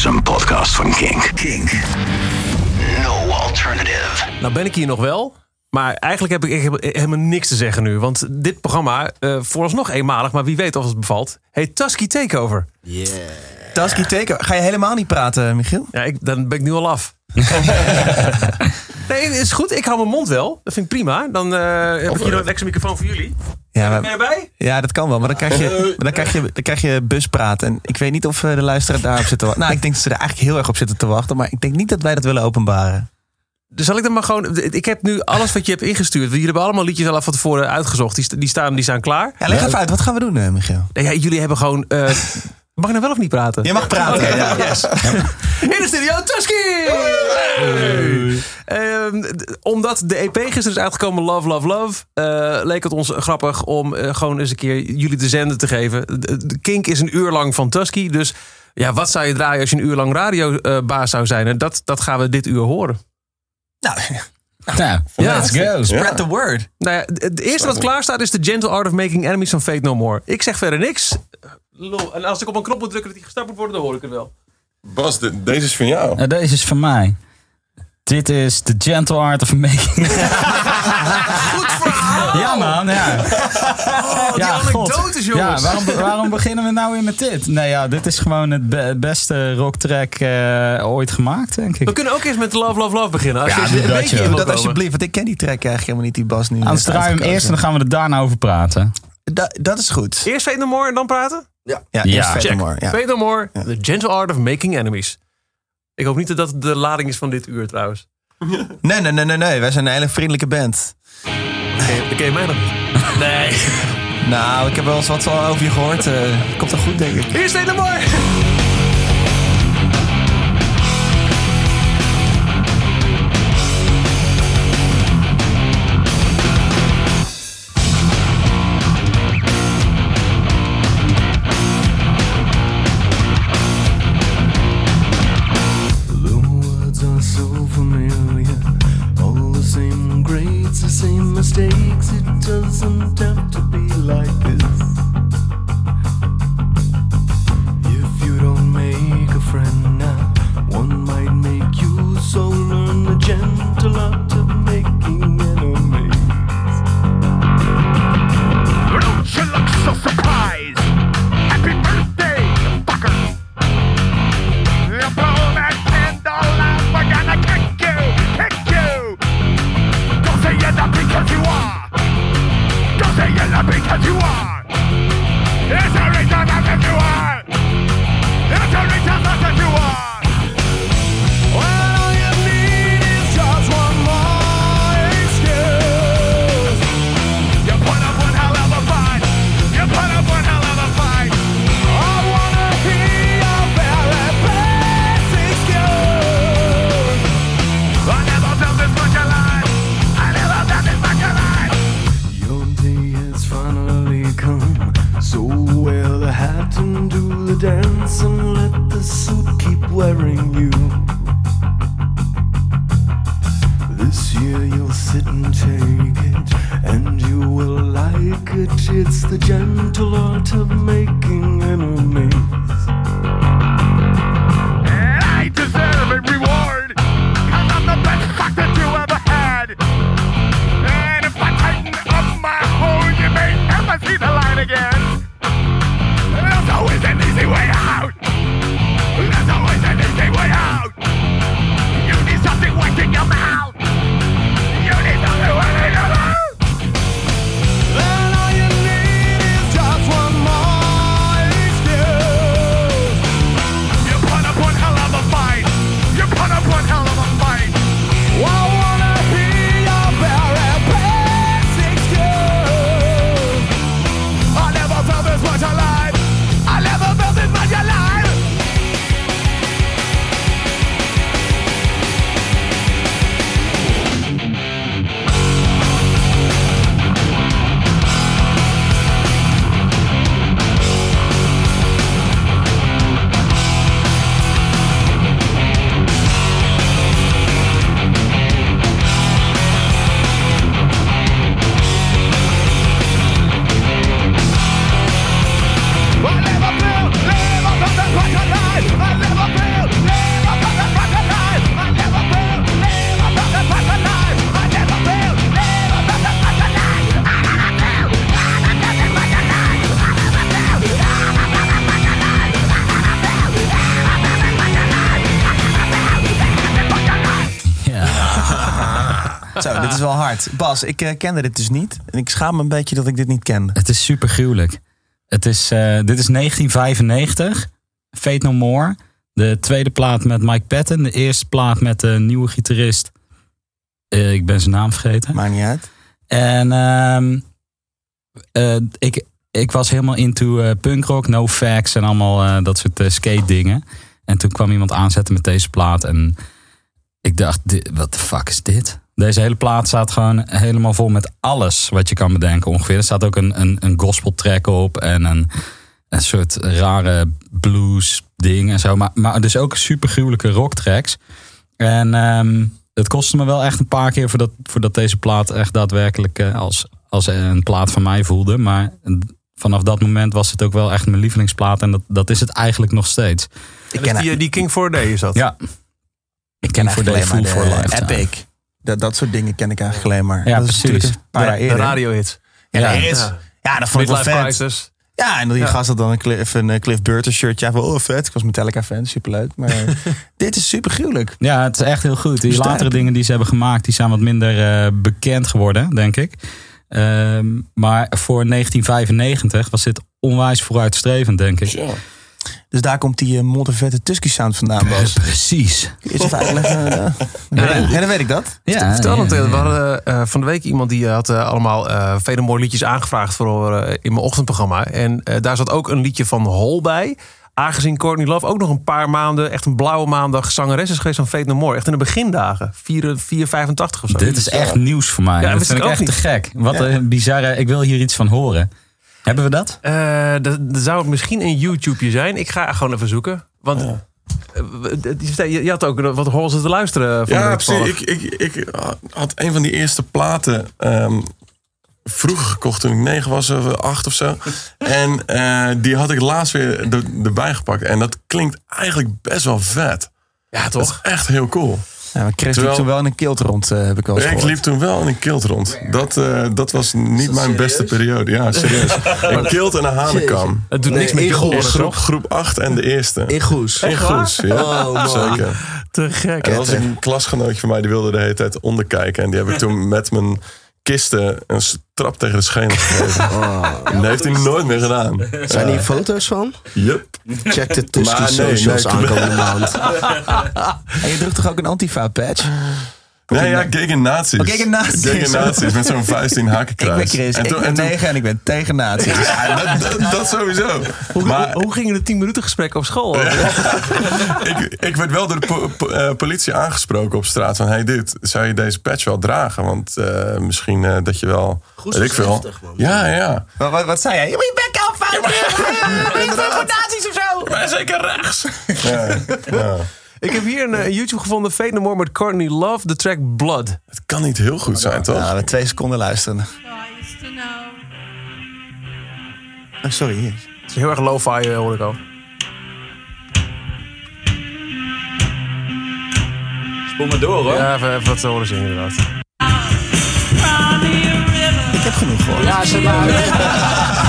is een podcast van Kink. Kink. No alternative. Nou ben ik hier nog wel. Maar eigenlijk heb ik, ik heb helemaal niks te zeggen nu. Want dit programma, eh vooralsnog eenmalig, maar wie weet of het bevalt, heet Tusky Takeover. Tasky Teken, ga je helemaal niet praten, Michiel? Ja, ik, dan ben ik nu al af. nee, is goed. Ik hou mijn mond wel. Dat vind ik prima. Dan eh, heb ik hier nog een extra microfoon voor jullie. Ja, Ben je maar, erbij? ja, dat kan wel, maar dan krijg je, dan krijg je, dan krijg je buspraat. En ik weet niet of eh, de luisteraar daarop zit te wachten. Nou, ik denk dat ze er eigenlijk heel erg op zitten te wachten. Maar ik denk niet dat wij dat willen openbaren. Dus zal ik dan maar gewoon... Ik heb nu alles wat je hebt ingestuurd. Jullie hebben allemaal liedjes al van tevoren uitgezocht. Die, sta- die, staan, die staan klaar. Ja, leg even uit, wat gaan we doen, eh, Michiel? Nee, ja, jullie hebben gewoon... eh, mag ik nou wel of niet praten? Je mag praten. Ja. yes. In de studio, Tusky! D- omdat de EP gisteren is uitgekomen, Love, Love, Love... eh, leek het ons grappig om eh, gewoon eens een keer jullie de zender te geven. De, de Kink is een uur lang van Tusky. Dus ja, wat zou je draaien als je een uur lang radiobaas zou zijn? En dat, dat gaan we dit uur horen. Nou, Nou, Ja. let's go. spread the word. Nou ja, het eerste wat klaar staat is The Gentle Art of Making Enemies van Fate No More. Ik zeg verder niks. En als ik op een knop moet drukken dat die gestart moet worden, dan hoor ik het wel. Bas, de- deze is van jou. Nou, deze is van mij. Dit is The Gentle Art of Making. Goed verhaal! Ja man, ja. Oh, die ja, anekdotes, jongens. Ja, waarom, waarom beginnen we nou weer met dit? Nee ja, dit is gewoon het be- beste rocktrack eh, ooit gemaakt, denk We ik. kunnen ook eens met Love, Love, Love beginnen. Als Ja, je doe dat, Doe wil dat alsjeblieft, want ik ken die track eigenlijk helemaal niet, die Bas nu. Anders draaien we hem eerst en dan gaan we er daarna over praten. Da- dat is goed. Eerst Fate No More en dan praten? Ja, Ja. eerst Fate Check. No More, ja. Fate No More, The Gentle Art of Making Enemies. Ik hoop niet dat dat de lading is van dit uur trouwens. Nee, nee, nee, nee, nee. Wij zijn een hele vriendelijke band. Je, ken je mij nog niet? Nee. Nou, ik heb wel eens wat over je gehoord. eh, komt wel goed, denk ik. Eerst Fate No is wel hard. Bas, ik eh, kende dit dus niet. En ik schaam me een beetje dat ik dit niet kende. Het is super gruwelijk. Het is, eh, dit is 1995. Fate No More. De tweede plaat met Mike Patton. De eerste plaat met de nieuwe gitarist. Eh, ik ben zijn naam vergeten. Maakt niet uit. En ehm, eh, ik, ik was helemaal into punkrock, no facts en allemaal dat soort skate dingen. En toen kwam iemand aanzetten met deze plaat. En ik dacht, wat de fuck is dit? Deze hele plaat staat gewoon helemaal vol met alles wat je kan bedenken ongeveer. Er staat ook een, een, een gospel track op en een, een soort rare blues ding en zo. Maar, maar dus ook super gruwelijke rock tracks. En ehm, het kostte me wel echt een paar keer voordat, voordat deze plaat echt daadwerkelijk eh, als, als een plaat van mij voelde. Maar vanaf dat moment was het ook wel echt mijn lievelingsplaat. En dat, dat is het eigenlijk nog steeds. Ik Dus die, die King 4 Day is dat. Ja. ik ken voor de for Life. Epic. Dat, dat soort dingen ken ik eigenlijk alleen maar. Ja, dat is precies. natuurlijk een paar jaar de, eerder. radiohit. Ja, Ja. Ja. Ja, dat vond ik wel vet. Crisis. Ja, en die Ja. gast had dan een Cliff, een eh, Cliff Burton shirtje. Ja, wel oh, vet. Ik was Metallica fan, superleuk. Maar dit is super gruwelijk. Ja, het is echt heel goed. Die latere dingen die ze hebben gemaakt, die zijn wat minder eh, bekend geworden, denk ik. Ehm, maar voor 1995 was dit onwijs vooruitstrevend, denk ik. Ja. Dus daar komt die uh, Montevette Tusky sound vandaan, Bas. Precies. Is uitleggen? eh, ja, dan weet ik dat. Ja, Vertel ja, het, eh, ja. we hadden eh, van de week iemand die eh, had eh, allemaal eh, vele mooie liedjes aangevraagd voor eh, in mijn ochtendprogramma. En eh, daar zat ook een liedje van Hol bij. Aangezien Courtney Love ook nog een paar maanden, echt een blauwe maandag zangeres is geweest van Fate No More. Echt in de begindagen. 4, 4, 85 of zo. Dit is echt nieuws voor mij. Ja, dat vind ik echt te gek. Wat Ja. een bizarre. Ik wil hier iets van horen. Hebben we dat? Eh, dat, dat zou het misschien een YouTubeje zijn. Ik ga gewoon even zoeken. Want eh, je, je had ook wat horen ze te luisteren van Ja, precies. Ik, ik, ik had een van die eerste platen ehm, vroeger gekocht toen ik negen was, of acht of zo. En eh, die had ik laatst weer er- erbij gepakt. En dat klinkt eigenlijk best wel vet. Ja, Dat toch? is echt heel cool. Ja, maar Chris Terwijl- liep toen wel in een kilt rond, eh, heb ik wel eens ik liep toen wel in een kilt rond. Dat, eh, dat was niet mijn beste periode. Ja, serieus. Een kilt en een hanekam. Het doet Nee, niks met je Groep, groep 8 en de eerste. In Goes. In Goes, ja. Oh, man. Zeker. Te gek. En dat was een klasgenootje van mij, die wilde de hele tijd onderkijken. En die heb ik toen met mijn kisten een trap tegen de schenen gegeven. En dat heeft hij nooit meer gedaan. Zijn hier foto's van? Yup. Check de Tusky Maar nee, socials nee, aankomende maand. En je drukt toch ook een Antifa-patch? Nee, ja, gegen nazi's. Oh, gegen nazi's. Met zo'n vuist in Ik ben Chris, En ik toen- ben en toen- negen en ik ben tegen nazi's. Ja, dat, dat, dat sowieso. Hoe, Maar hoe, hoe gingen de 10 minuten gesprekken op school? ik, ik werd wel door de po- po- eh, politie aangesproken op straat. Van, hey dit, zou je deze patch wel dragen? Want eh, misschien eh, dat je wel... Goed weet ik veel. heftig, man. Ja, ja. Wat, wat, wat zei jij? Je moet je bek af, je voor nazi's of zo? Maar zeker rechts. Ja, ja. Ik heb hier een eh, YouTube gevonden. Fate No More met Courtney Love. De track Blood. Het kan niet heel goed zijn, toch? Ja, we twee seconden luisteren. Oh, sorry, hier. Het is heel erg lo-fi, eh, hoor ik al. Spoel maar door hoor. Ja, even, even wat te horen zingen inderdaad. Ik heb genoeg gehoord. Ja, ze maar.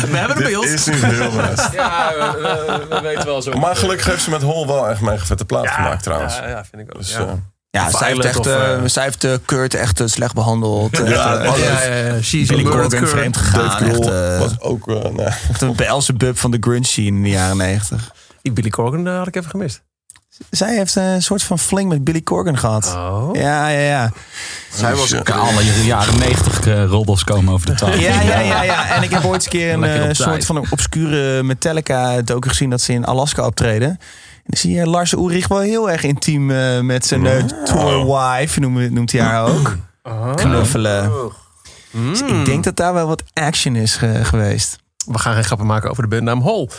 We hebben het Dit beeld. is niet heel best. Ja, we, we- we weten wel zo. Maar gelukkig heeft ze met Hol wel echt mega vette plaat gemaakt trouwens. Ja, ja, vind ik ook. Dus, ja. eh, Ja, zij heeft, echt, of, eh, eh, zij heeft Kurt echt slecht behandeld. Ja, ja, ja, ja. She's Billy Corgan vreemd gegaan. Echt, was ook... eh, nee. echt een Beelzebub van de grunge scene in de jaren negentig. Die Billy Corgan had ik even gemist. Zij heeft een soort van fling met Billy Corgan gehad. Oh. Ja, ja, ja. Zij was Ja. ook Alle jaren 90 eh, roddels komen over de tafel. Ja, ja, ja, ja. En ik heb ooit eens een keer een eh, soort van een obscure Metallica docu gezien dat ze in Alaska optreden. En dan zie je Lars Ulrich wel heel erg intiem eh, met zijn eh, tour wife, noemt, noemt hij haar ook. Knuffelen. Dus ik denk dat daar wel wat action is ge- geweest. We gaan geen grappen maken over de bandnaam Hol.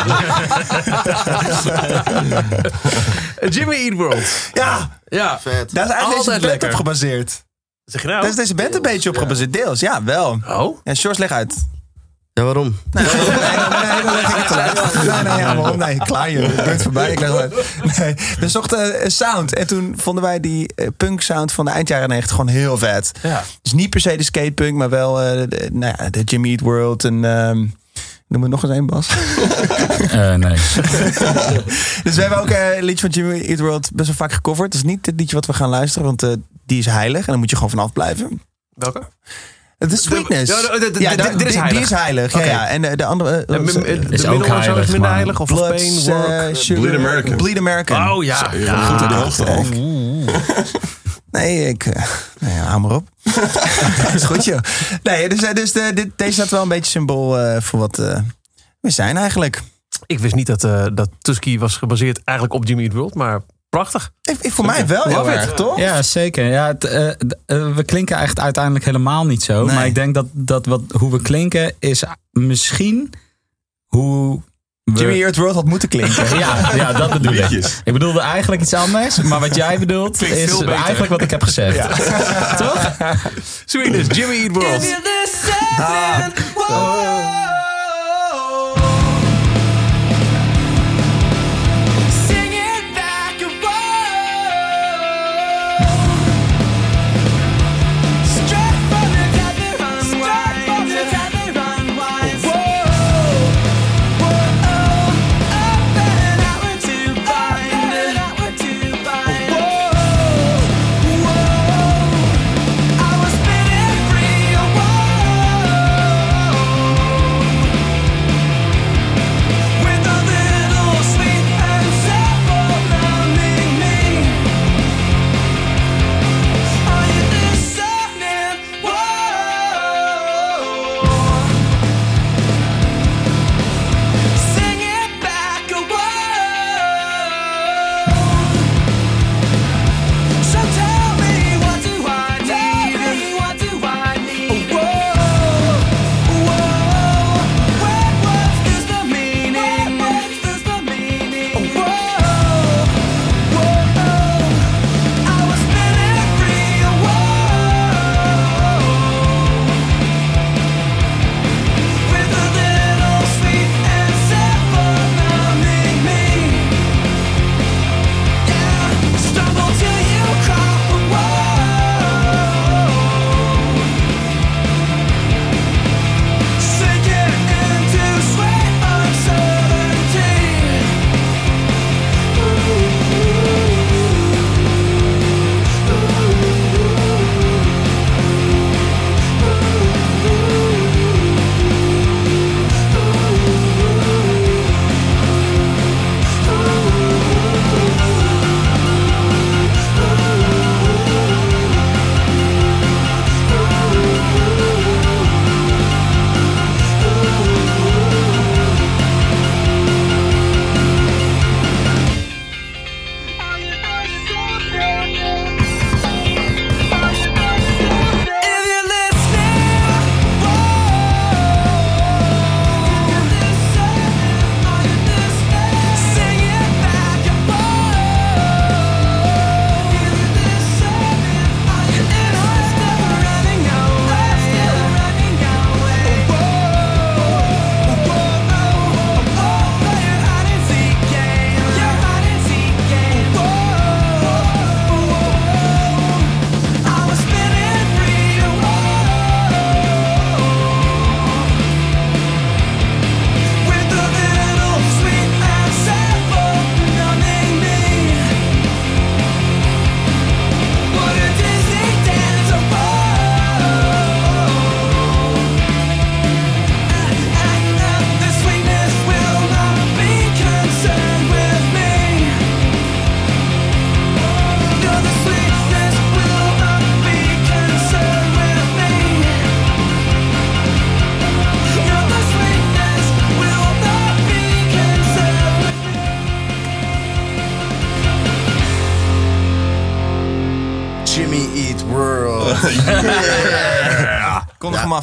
Jimmy Eat World. Ja, Ja, vet. daar is eigenlijk deze Altijd band lekker. op gebaseerd. zeg je nou? Daar is deze band een beetje op gebaseerd. Deels, ja, wel. Oh? Ja, Sjors, leg uit. Ja, waarom? Nee, nee, nee, dan leg ik het uit. Nee, nee, ja, waarom? Nee, klaar. Je bent voorbij. Ik leg het uit. Nee, we zochten een sound. En toen vonden wij die eh, punk sound van de eind jaren 90 gewoon heel vet. Ja. Dus niet per se de skatepunk, maar wel eh, de, nou ja, de Jimmy Eat World en ehm, Noem het nog eens één, Bas. Eh, nee. Dus we hebben ook eh, een liedje van Jimmy Eat World best wel vaak gecoverd. Het is niet het liedje wat we gaan luisteren, want eh, die is heilig. En daar moet je gewoon vanaf blijven. Welke? De Sweetness. Ja, dit- is die- heilig. Die is heilig, ja, ja. En de, de andere... eh, eh, ook en zo is heilig, minder heilig? Of Pain, eh, Work? Sugar- Bleed American. Bleed American. Oh ja. Ja. goed op de hoogte al. Nee, ik... eh, nee, hou maar op. is goed, joh. Nee, dus, eh, dus de, dit, deze staat wel een beetje symbool eh, voor wat eh, we zijn eigenlijk. Ik wist niet dat, eh dat Tusky was gebaseerd eigenlijk op Jimmy Eat World, maar prachtig. Ik, ik- voor mij wel heel erg, toch? Ja, zeker. Ja, het, eh, eh, we klinken echt uiteindelijk helemaal niet zo. Nee. Maar ik denk dat, dat wat, hoe we klinken is misschien hoe. Jimmy Eat World had moeten klinken. Ja, ja, dat bedoel ik. Ik bedoelde eigenlijk iets anders. Maar wat jij bedoelt Klinkt is veel beter. eigenlijk wat ik heb gezegd. Toch? Sweetness, Jimmy Eat World. Jimmy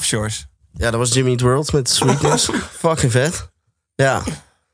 Shores. Ja, dat was Jimmy Eat World met Sweetness. Fucking vet. Ja.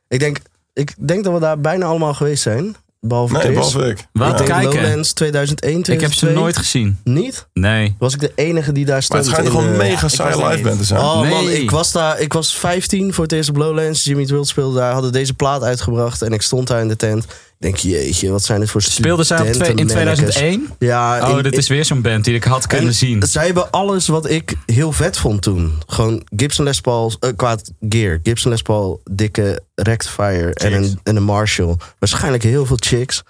Ik denk, ik denk dat we daar bijna allemaal geweest zijn. Behalve Nee, Chris. behalve ik. Wat? Ik denk Kijken. Lowlands 2001, Ik heb ze 2002. nooit gezien. Niet? Nee. Was ik de enige die daar Maar stond? het schijnt in toch een de- mega er live band te zijn. Oh Nee. man, ik was daar. Ik was 15 voor het eerste op Lowlands. Jimmy Eat World speelde daar. Hadden deze plaat uitgebracht. En ik stond daar in de tent. Denk, jeetje, wat zijn dit voor Speelden zij op in studentenmannekes. 2001? Ja, Oh, dit is weer zo'n band die ik had kunnen en zien. Zij hebben alles wat ik heel vet vond toen. Gewoon Gibson Les Paul, eh, qua gear. Gibson Les Paul, dikke rectifier en een, en een Marshall. Waarschijnlijk heel veel chicks.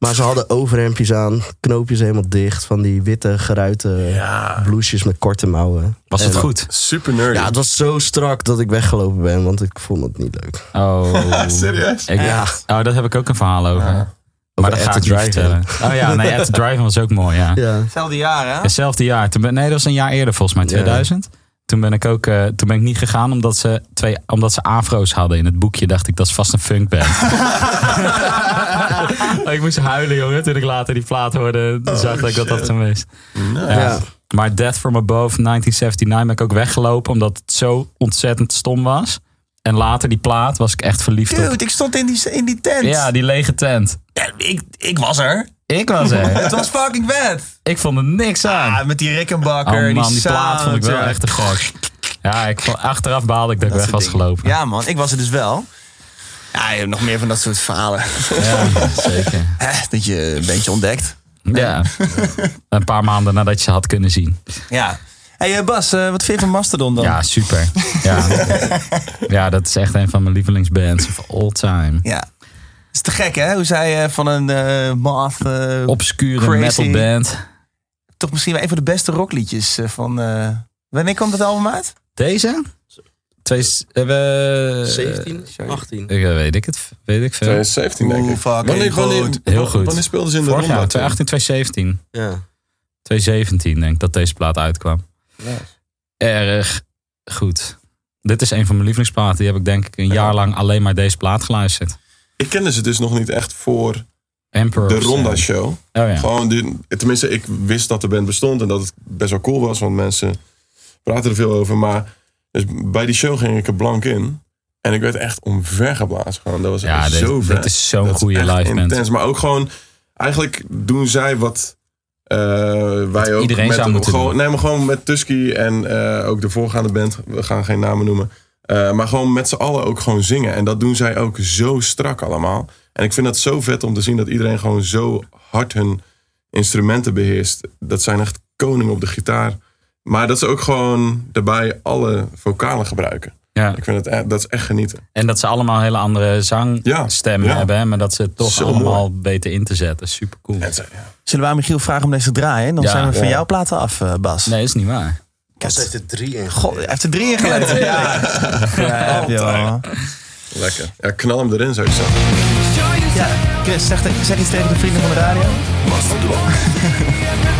Maar ze hadden overhemdjes aan, knoopjes helemaal dicht. Van die witte geruite blouses met korte mouwen. Was het goed? Super nerdy. Ja, het was zo strak dat ik weggelopen ben, want ik vond het niet leuk. Oh, Serieus? Ik, Ja. oh, daar heb ik ook een verhaal over. Maar Over dat At ga the ik niet vertellen. Oh ja, nee, At the Drive was ook mooi, ja. Ja. Hetzelfde jaar, hè? Hetzelfde jaar. Nee, dat was een jaar eerder volgens mij, 2000. Toen ben ik ook eh, toen ben ik niet gegaan omdat ze, twee, omdat ze afro's hadden in het boekje. Dacht ik, dat is vast een funkband. Oh, ik moest huilen, jongen, toen ik later die plaat hoorde. zag dat ik dat had geweest. Ja. Ja. Maar Death From Above 1979 ben ik ook weggelopen omdat het zo ontzettend stom was. En later die plaat was ik echt verliefd op. Ik stond in die, in die tent. Ja, die lege tent. Ja, ik, ik was er. Ik was er. Het was fucking vet. ik vond er niks aan. Ah, met die Rickenbacker, oh man, die, die plaat vond ik wel echt te gek. Ja, ik vond, achteraf baalde ik dat ik weg was gelopen. Ja man, ik was er dus wel. Ja, je hebt nog meer van dat soort verhalen. Ja, zeker. Hè, dat je een beetje ontdekt. Ja. Een paar maanden nadat je ze had kunnen zien. Ja. Hey eh, Bas, eh, wat vind je van Mastodon dan? Ja, super. Ja. ja, dat is echt een van mijn lievelingsbands of all time. Ja. Het is te gek hè, hoe zij eh, van een eh math... eh, Obscure Crazy. metalband. toch misschien wel een van de beste rockliedjes van... eh, wanneer komt het album uit? Deze? Twee, we, 17, 18. Ik, weet ik het. Weet ik veel. 2017 denk Oeh, ik. fucking wanneer, wanneer, goed. Heel goed. Wanneer speelden ze in de Vorig jaar, ronde? 2018, 2017. Ja. 2017 denk ik dat deze plaat uitkwam. Erg goed. Dit is een van mijn lievelingsplaten. Die heb ik denk ik een jaar lang alleen maar deze plaat geluisterd. Ik kende ze dus nog niet echt voor Emperor. de Ronda Show. Oh ja. Gewoon, die, tenminste, ik wist dat de band bestond en dat het best wel cool was, want mensen praten er veel over. Maar dus bij die show ging ik er blank in. En ik werd echt omvergeblazen. Gewoon. Dat was Ja, echt dit- zo dit vet. is zo'n goede live band. intens. Maar ook gewoon, eigenlijk doen zij wat eh, wij ook iedereen met, zou moeten gewoon, doen. Nee, maar gewoon met Tusky en eh, ook de voorgaande band. We gaan geen namen noemen. Eh, maar gewoon met z'n allen ook gewoon zingen. En dat doen zij ook zo strak allemaal. En ik vind het zo vet om te zien dat iedereen gewoon zo hard hun instrumenten beheerst. Dat zijn echt koningen op de gitaar. Maar dat ze ook gewoon daarbij alle vocalen gebruiken. Ja. Ik vind het, e- dat is echt genieten. En dat ze allemaal hele andere zangstemmen Ja, ja. hebben. hè, Maar dat ze het toch Zo allemaal weten in te zetten. Super cool. En ze- ja. Zullen we aan Michiel vragen om deze te draaien? Dan Ja. zijn we van Ja. jouw platen af, eh, Bas. Nee, is niet waar. Bas heeft er drie in. God, hij heeft er drie in gelegd. Ja, ja, joh. Lekker. Ja, knal hem erin, zou ik zeggen. ja. Chris, zeg, zeg iets tegen de vrienden van de radio. I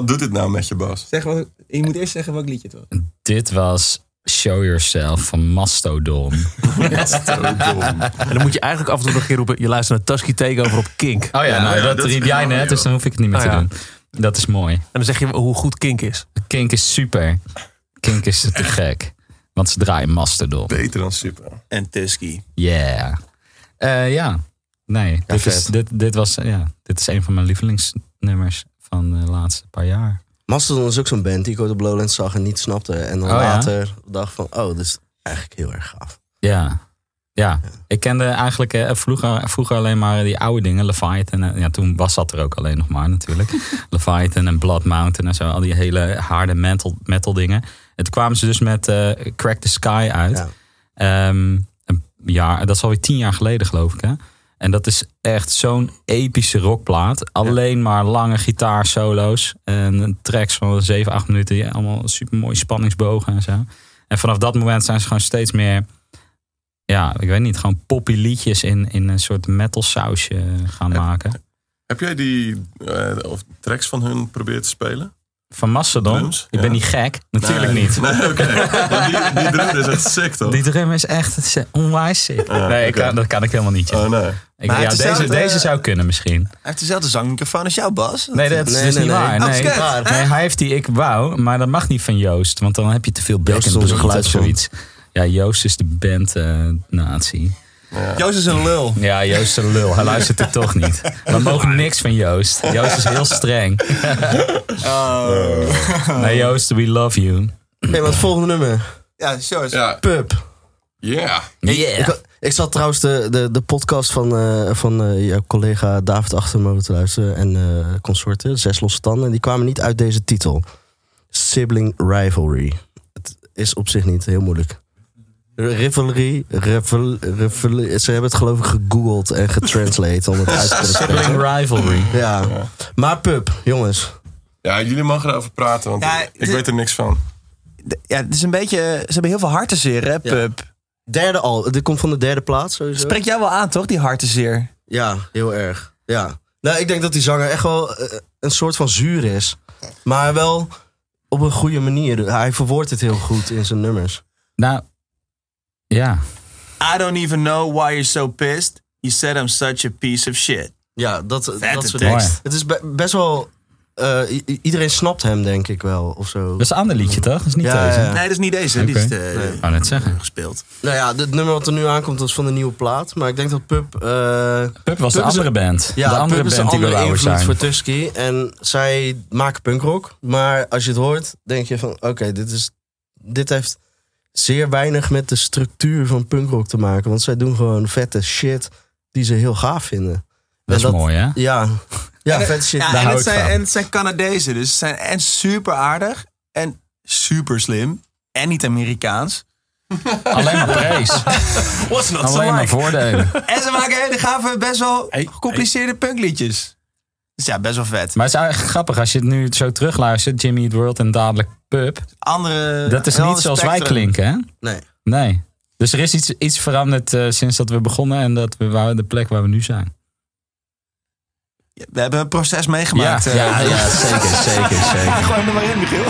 Wat doet dit nou met je, Bas? Zeg je moet eerst zeggen welk liedje het was. Dit was Show Yourself van Mastodon. En dan moet je eigenlijk af en toe nog een keer roepen... je luistert naar Tusky Takeover op Kink. Oh ja, nou, ja, dat dat riep jij mooi, net, dus dan hoef ik het niet meer Oh te ja. doen. Dat is mooi. En dan zeg je hoe goed Kink is. Kink is super. Kink is te gek. Want ze draaien Mastodon. Beter dan super. En Tusky. Yeah. Eh, ja. Nee, dit, is, dit, dit, was, ja, dit is een van mijn lievelingsnummers van de laatste paar jaar. Mastodon is ook zo'n band die ik ooit op Lowlands zag en niet snapte. En dan Oh, ja? later dacht van, oh, dit is eigenlijk heel erg gaaf. Ja. Ja, ik kende eigenlijk eh, vroeger, vroeger alleen maar die oude dingen. Leviathan. en- Ja, toen was dat er ook alleen nog maar natuurlijk. Leviathan en Blood Mountain en zo. Al die hele harde metal, metal dingen. En toen kwamen ze dus met eh, Crack the Sky uit. Ja. Ehm, een jaar, dat is alweer tien jaar geleden geloof ik hè. En dat is echt zo'n epische rockplaat. Alleen maar lange gitaarsolo's. En tracks van 7, 8 minuten. Allemaal super mooie spanningsbogen en zo. En vanaf dat moment zijn ze gewoon steeds meer... Ja, ik weet niet. Gewoon poppy liedjes in, in een soort metal sausje gaan maken. Heb jij die eh, of tracks van hun proberen te spelen? Van Mastodon. Drums, ik ja. ben niet gek. Natuurlijk Nee. niet. Nee, oké. Die, die drum is echt sick, toch? Die drum is echt onwijs sick. Ja, nee, ik kan, dat kan ik helemaal niet. ja. Oh, nee. Ik, ja, deze, deze zou kunnen misschien. Hij heeft dezelfde zangmicrofoon als jou, Bas. Nee, dat is Nee, dus nee, niet nee. waar. Oh, Nee, nee, hij heeft die ik wou, maar dat mag niet van Joost. Want dan heb je te veel back Joost is and onze bleed of geluidsman. zoiets. Ja, Joost is de band eh Joost is een lul. Ja, Joost is een lul. Hij luistert er toch niet. We mogen niks van Joost. Joost is heel streng. Nee, Joost, we love you. Hé, maar het volgende nummer. Ja, Joost. Ja, Pub. yeah. Yeah. Ik, ik zat trouwens de, de, de podcast van, eh, van eh, jouw collega David Achtermolen te luisteren. En eh, consorten, Zes Losse Tanden. En die kwamen niet uit deze titel. Sibling Rivalry. Het is op zich niet heel moeilijk. Rivalry, rival, rival, ze hebben het geloof ik gegoogeld en getranslate om het uit te kunnen spreken. Rivalry. Ja. Maar pub, jongens. Ja, jullie mogen erover praten, want Ja, ik dit- weet er niks van. Ja, het is een beetje... Ze hebben heel veel hartenzeer, hè, Pub. Derde al. Dit komt van de derde plaats sowieso. Spreekt jou wel aan, toch, die hartenzeer? Ja, heel erg. Ja. Nou, ik denk dat die zanger echt wel eh, een soort van zuur is. Maar wel op een goede manier. Hij verwoordt het heel goed in zijn nummers. Nou, ja. I don't even know why you're so pissed. You said I'm such a piece of shit. Ja, dat, dat soort tekst. Het is be- best wel... eh, iedereen snapt hem, denk ik wel. Of zo. Dat is een ander liedje, toch? Dat is niet Ja, deze. ja. Nee, dat is niet deze. Die is de, Nee. Ik wou net zeggen. gespeeld. Nou ja, het nummer wat er nu aankomt, dat is van de nieuwe plaat. Maar ik denk dat Pub... eh, Pub was de Pub andere band. Ja, de andere Pub is een band die we andere invloed zijn. voor Tusky. En zij maken punkrock. Maar als je het hoort, denk je van... Oké, dit is dit heeft zeer weinig met de structuur van punkrock te maken. Want zij doen gewoon vette shit die ze heel gaaf vinden. Dat is mooi, hè? Ja, ja vette shit. Ja, Daar en, hou het ik zijn, van. en het zijn Canadezen, dus ze zijn en super aardig en super slim en niet Amerikaans. Alleen maar prijs. Alleen maar voordelen. En ze maken hele gave, best wel Hey, gecompliceerde punkliedjes. Dus ja, best wel vet. Maar het is eigenlijk grappig als je het nu zo terugluistert. Jimmy Eat World en dadelijk Pub. Andere, Dat is niet zoals wij klinken, hè? Nee. Nee. Dus er is iets, iets veranderd eh, sinds dat we begonnen en dat we waar, de plek waar we nu zijn. We hebben een proces meegemaakt. ja, eh. ja, ja, zeker, zeker, zeker. Hem er maar in, Michiel.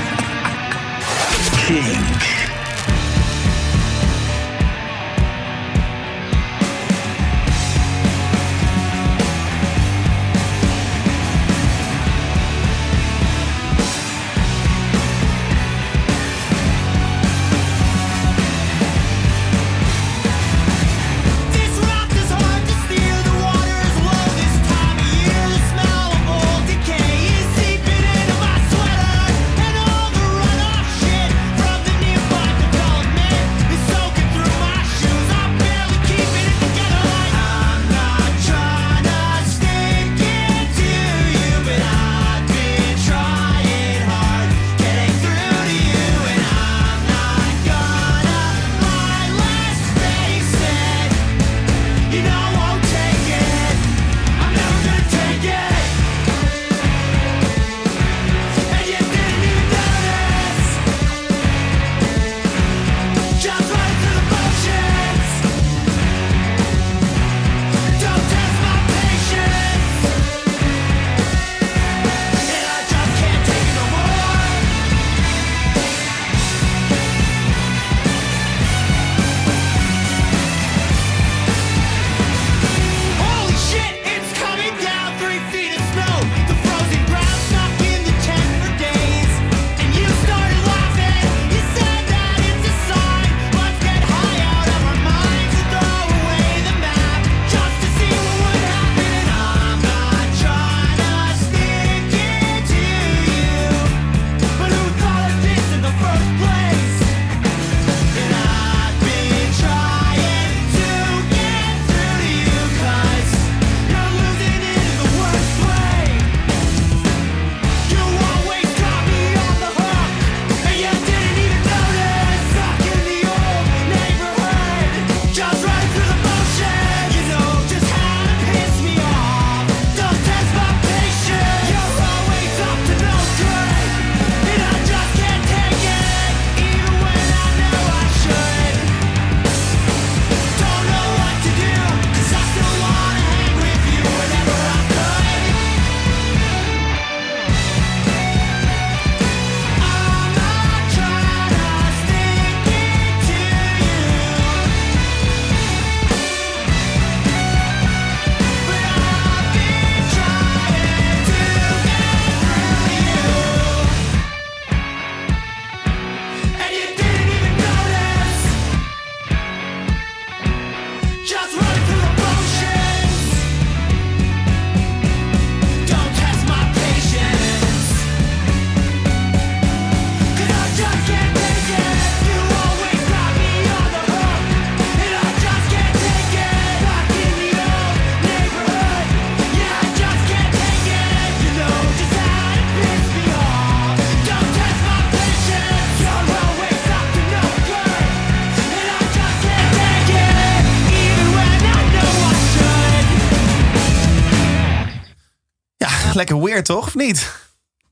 Lekker weird, toch? Of niet?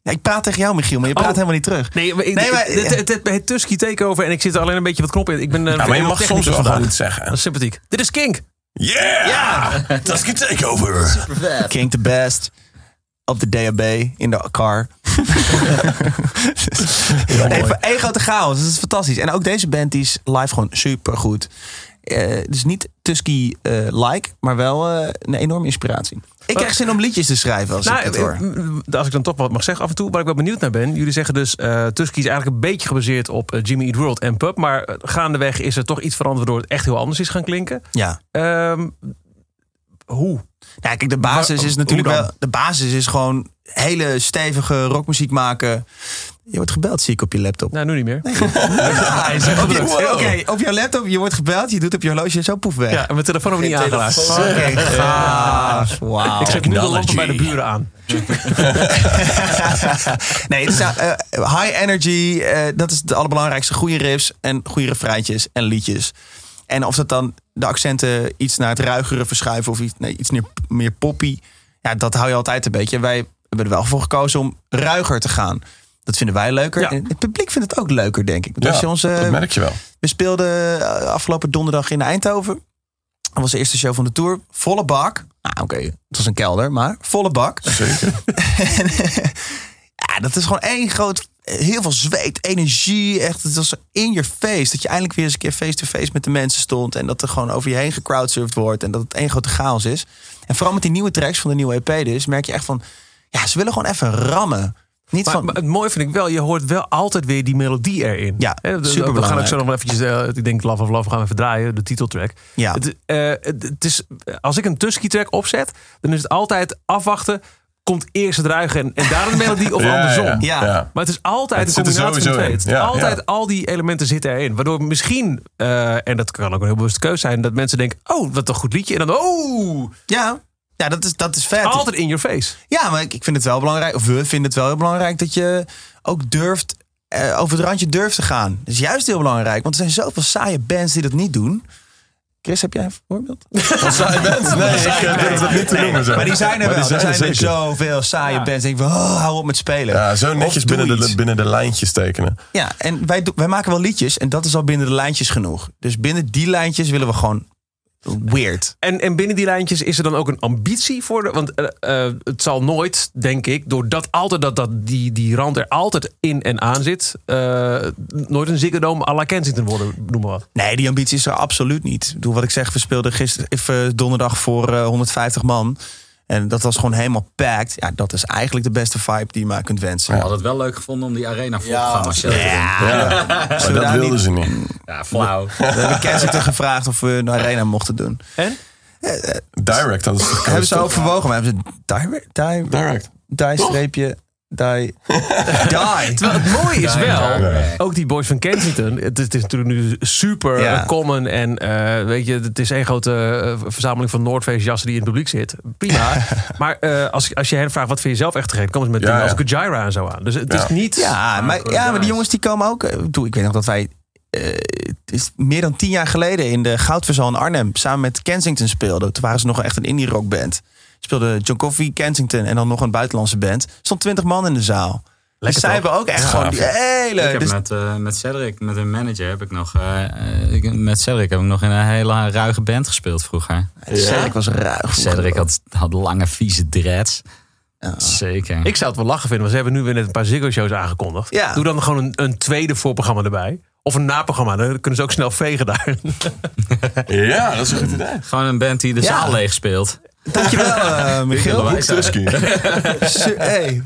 Ja, ik praat tegen jou, Michiel, maar je praat Oh. helemaal niet terug. Nee, maar, ik, Nee, maar- het, het, het, het Tusky takeover en ik zit er alleen een beetje wat knop in. Ik ben, Ja, maar je mag soms wel vandaag. gewoon iets zeggen. Dat is sympathiek. Dit is Kink. Yeah! Ja! Tusky Takeover. King the best. Op de DAB, in de car. één grote chaos. Dat is fantastisch. En ook deze band die is live gewoon super goed. Dus niet Tusky-like, maar wel eh, een enorme inspiratie. Ik krijg zin om liedjes te schrijven als ik het hoor. eh, als ik dan toch wat mag zeggen af en toe, waar ik wel benieuwd naar ben. Jullie zeggen dus, eh Tusky is eigenlijk een beetje gebaseerd op eh, Jimmy Eat World en Pub. Maar eh, gaandeweg is er toch iets veranderd waardoor het echt heel anders is gaan klinken. Ja. Ehm, hoe? Ja, kijk, de basis is natuurlijk wel. De basis is gewoon hele stevige rockmuziek maken. Je wordt gebeld, zie ik op je laptop. Nou, nu niet meer. Ja, hij is echt op, je- jouw laptop, je wordt gebeld, je doet op je horloge zo poef weg. Ja, en mijn telefoon ook niet aangeraakt. Oké, gaaf. Wauw. Ik zet nu de lampen bij de buren aan. nee, het is, nou, eh, high energy, eh, dat is het allerbelangrijkste. Goede riffs en goede refreintjes en liedjes. En of dat dan de accenten iets naar het ruigere verschuiven of iets, nee, iets meer, meer poppy. Ja, dat hou je altijd een beetje. Wij hebben er wel voor gekozen om ruiger te gaan. Dat vinden wij leuker. Ja. En het publiek vindt het ook leuker, denk ik. Ja, je ons, dat merk je wel. we speelden eh, afgelopen donderdag in Eindhoven. Dat was de eerste show van de tour. Volle bak. Nou, oké, het was een kelder, maar volle bak. Zeker. ja, dat is gewoon één groot... Heel veel zweet, energie. Echt, het was in je face. Dat je eindelijk weer eens een keer face-to-face met de mensen stond. En dat er gewoon over je heen gecrowdsurfd wordt. En dat het één grote chaos is. En vooral met die nieuwe tracks van de nieuwe EP dus... merk je echt van... Ja, ze willen gewoon even rammen. Niet Maar, van... maar het mooie vind ik wel, je hoort wel altijd weer die melodie erin. Ja, Hè, de- We gaan ook zo nog wel eventjes, eh, ik denk Love of Love gaan we even draaien, de titeltrack. Ja. Het, eh, het, het is, als ik een Tusky track opzet, dan is het altijd afwachten, komt eerst het ruigen en, en daar de melodie of Ja, andersom. ja, Ja. ja. Maar het is altijd Het een zit er combinatie van twee. Het is altijd ja. al die elementen zitten erin. Waardoor misschien, eh, en dat kan ook een heel bewuste keuze zijn, dat mensen denken, oh, wat een goed liedje. En dan, oh, Ja, ja dat, is, dat is vet. altijd in your face. Ja, maar ik, ik vind het wel belangrijk, of we vinden het wel heel belangrijk dat je ook durft, eh, over het randje durft te gaan. Dat is juist heel belangrijk, want er zijn zoveel saaie bands die dat niet doen. Chris, heb jij een voorbeeld? Wat saai bent? Nee, ik eh, durf dat niet te noemen. Zo. Maar die zijn er Maar wel. er zijn er zoveel saaie bands. Denk ik van, oh, hou op met spelen. Ja, zo netjes binnen de, binnen de lijntjes tekenen. Ja, en wij, doen- wij maken wel liedjes en dat is al binnen de lijntjes genoeg. Dus binnen die lijntjes willen we gewoon weird. En, en binnen die lijntjes is er dan ook een ambitie voor de. Want eh, eh, het zal nooit, denk ik, doordat altijd dat, dat die, die rand er altijd in en aan zit, eh, nooit een Ziggo Dome à la Kensington worden, noem maar wat. Nee, die ambitie is er absoluut niet. Bedoel, wat ik zeg, we speelden gisteren even donderdag voor eh, 150 man. En dat was gewoon helemaal packed. Ja, dat is eigenlijk de beste vibe die je maar kunt wensen. We hadden het wel leuk gevonden om die arena vol te gaan marcheren. Ja, maar we dat wilden niet- ze niet. Ja, flauw. We hebben Kensington gevraagd of we een arena mochten doen. En? Direct hadden ze Hebben ze overwogen, maar hebben ze direct, Direct. die streepje, die, die. Terwijl het mooie is wel, ook die boys van Kensington. Het is, het is natuurlijk nu super Ja. eh, common. En eh, weet je, het is één grote eh, verzameling van Noordface jassen die in het publiek zit. Prima. maar eh, als, als je hen vraagt, wat vind je zelf echt te gek? komen ze met Ja, dingen ja. als Gajira en zo aan. Dus het Ja. is niet... Ja, maar, ja, maar die jongens die komen ook. Toe, ik weet nog dat wij. het is meer dan tien jaar geleden in de Goudverzal in Arnhem samen met Kensington speelden. Toen waren ze nog echt een indie rockband. Speelde John Coffey, Kensington en dan nog een buitenlandse band. Er stond twintig man in de zaal. dus zij toch? hebben ook echt Gaaf. gewoon die hele. Ik heb dus- met, eh, met Cedric, met een manager, heb ik nog. ik- met Cedric heb ik nog in een hele ruige band gespeeld vroeger. Cedric was ruig. Cedric had, had lange, vieze dreads. Zeker. Ik zou het wel lachen vinden, want ze hebben nu weer net een paar Ziggo-shows aangekondigd. Ja. Doe dan gewoon een, een tweede voorprogramma erbij. Of een naprogramma, dan kunnen ze ook snel vegen daar. Ja, dat is een goed idee. Gewoon een band die de Ja. zaal leeg speelt. Dankjewel, eh, Michiel. Hey.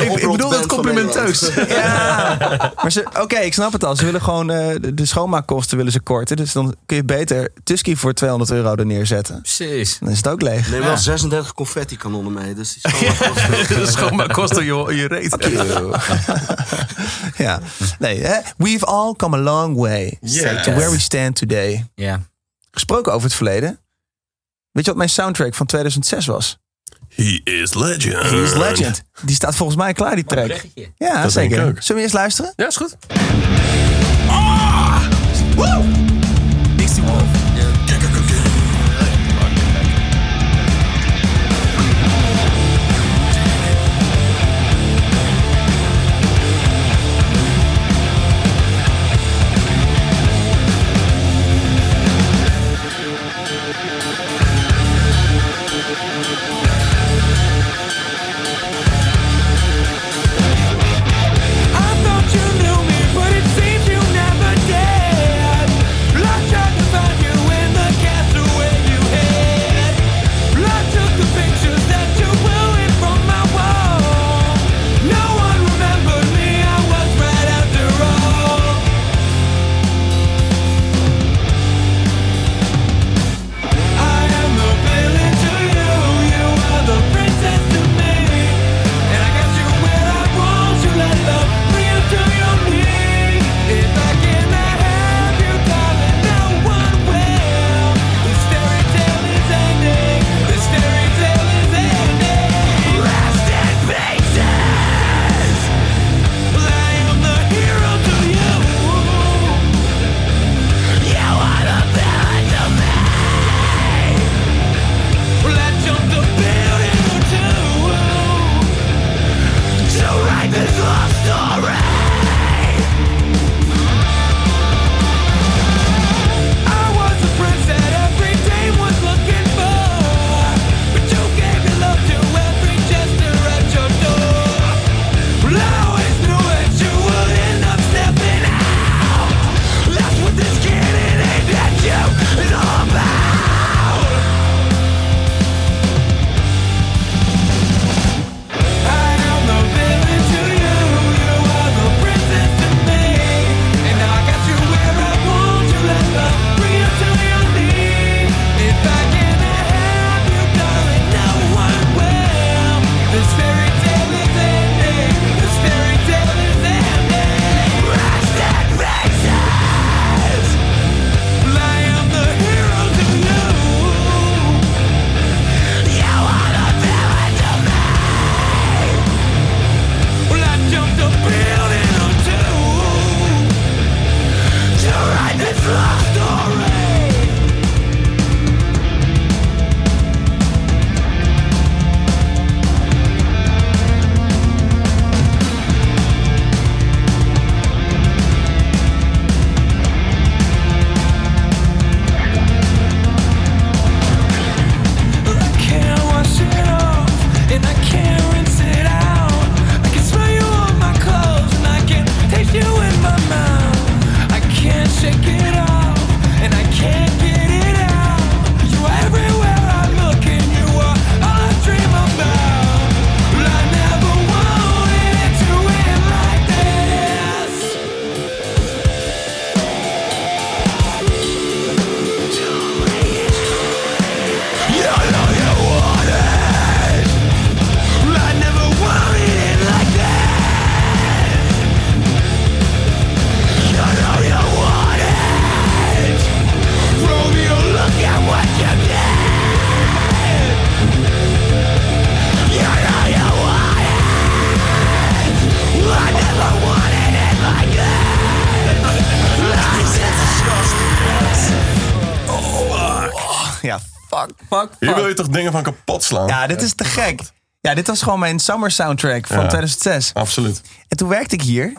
ik, ik bedoel het complimenteus. Ja. Maar ze- oké, ik snap het al. Ze willen gewoon eh, de, de schoonmaakkosten willen ze korten. Dus dan kun je beter Tusky voor 200 euro er neerzetten. Precies. Dan is het ook leeg. Neem wel 36 confetti kanonnen mee. Dus die schoonmaakkosten- Dat is gewoon maar kosten je, je reet. ja. Nee, hè? We've all come a long way Yes. to where we stand today. Ja. Gesproken over het verleden. Weet je wat mijn soundtrack van 2006 was? He is legend. He is Legend. Die staat volgens mij klaar, die track. Ja, Dat zeker. Zullen we eerst luisteren? Ja, is goed. Dixie Wolf. 40 dingen van kapot slaan. Ja, dit is te gek. Ja, dit was gewoon mijn summer soundtrack van 2006. Absoluut. En toen werkte ik hier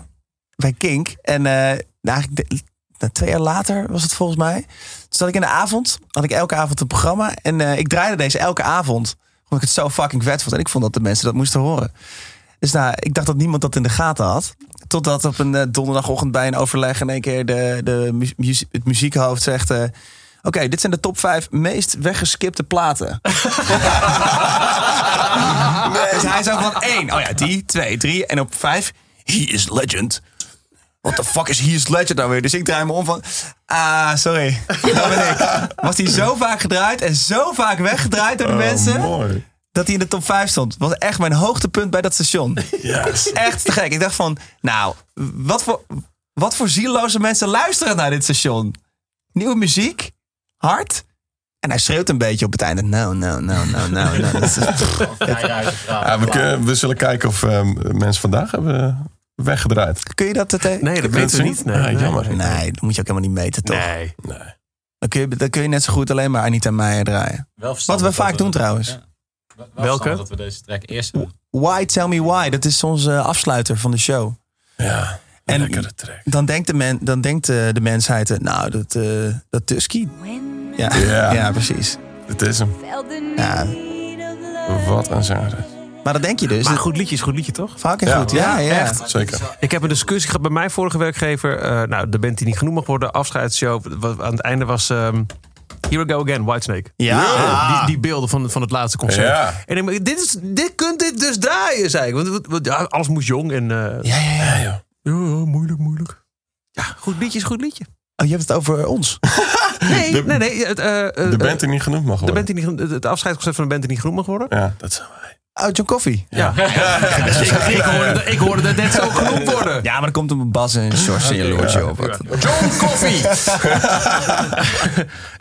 bij Kink. En eh, nou, eigenlijk twee jaar later was het volgens mij. Toen zat ik in de avond, had ik elke avond een programma. En eh, ik draaide deze elke avond. Omdat ik het zo fucking vet vond. En ik vond dat de mensen dat moesten horen. Dus nou, ik dacht dat niemand dat in de gaten had. Totdat op een eh, donderdagochtend bij een overleg in één keer de, de het muziekhoofd zegt... Eh, Oké, dit zijn de top 5 meest weggeskipte platen. Dus hij zo van één. Oh ja, die, twee, drie. En op vijf, He is Legend. What the fuck is He is Legend nou weer? Dus ik draai me om van... Ah, sorry. Dat ben ik. Was hij zo vaak gedraaid en zo vaak weggedraaid door de mensen... Oh, mooi. dat hij in de top 5 stond. was echt mijn hoogtepunt bij dat station. Yes. Echt te gek. Ik dacht van, nou, wat voor, wat voor zieloze mensen luisteren naar dit station? Nieuwe muziek, hard. En hij schreeuwt een beetje op het einde. Nou, nou, nou, nou, nou. nou. We, kunnen- we zullen kijken of ehm, mensen vandaag hebben weggedraaid. Kun je dat... eh, Nee, dat weten we niet. Nee, nee. jammer. Nee, dat moet je ook helemaal niet meten, toch? Nee. Dan, kun je, dan kun je net zo goed alleen maar Anita Meijer draaien. Wat we vaak doen trouwens. Welke? Dat we deze track eerst doen. Why Tell Me Why, dat is onze afsluiter van de show. Ja, En- lekkere track. Dan denkt de, men, dan denkt eh, de mensheid, eh, nou, dat, eh dat Tusky. Ja, ja. Ja. precies. Het is hem. Ja, Wat een zangeres. maar dat denk je dus. Maar goed liedje is goed liedje, toch? Fucking Ja. goed. Ja, ja. Echt. Zeker. Ik heb een discussie gehad bij mijn vorige werkgever. eh, nou, de band die niet genoemd mag worden. Afscheidsshow. Wat Aan het einde was... ehm Here we go again, Whitesnake. Ja. Eh, die, die beelden van, van het laatste concert. Ja. En ik denk, dit, is, dit kunt dit dus draaien, zei ik. Want, want- want, ja, alles moest jong en... eh, Ja, ja, ja. Ja, moeilijk, moeilijk. Ja, goed liedje is goed liedje. Oh, je hebt het over ons. Nee, De- nee, nee. Het, eh, eh, De band die niet genoemd mag de worden. band die niet, het- het afscheidsconcert van de band die niet genoemd mag worden. Ja, dat zijn wij. Oh, John Coffee. Ja. ik, ik, hoorde, dat- ik hoorde dat net zo genoemd worden. Ja, maar dan komt een Bas en Sjors en jaloertje op. Wat- John Coffee.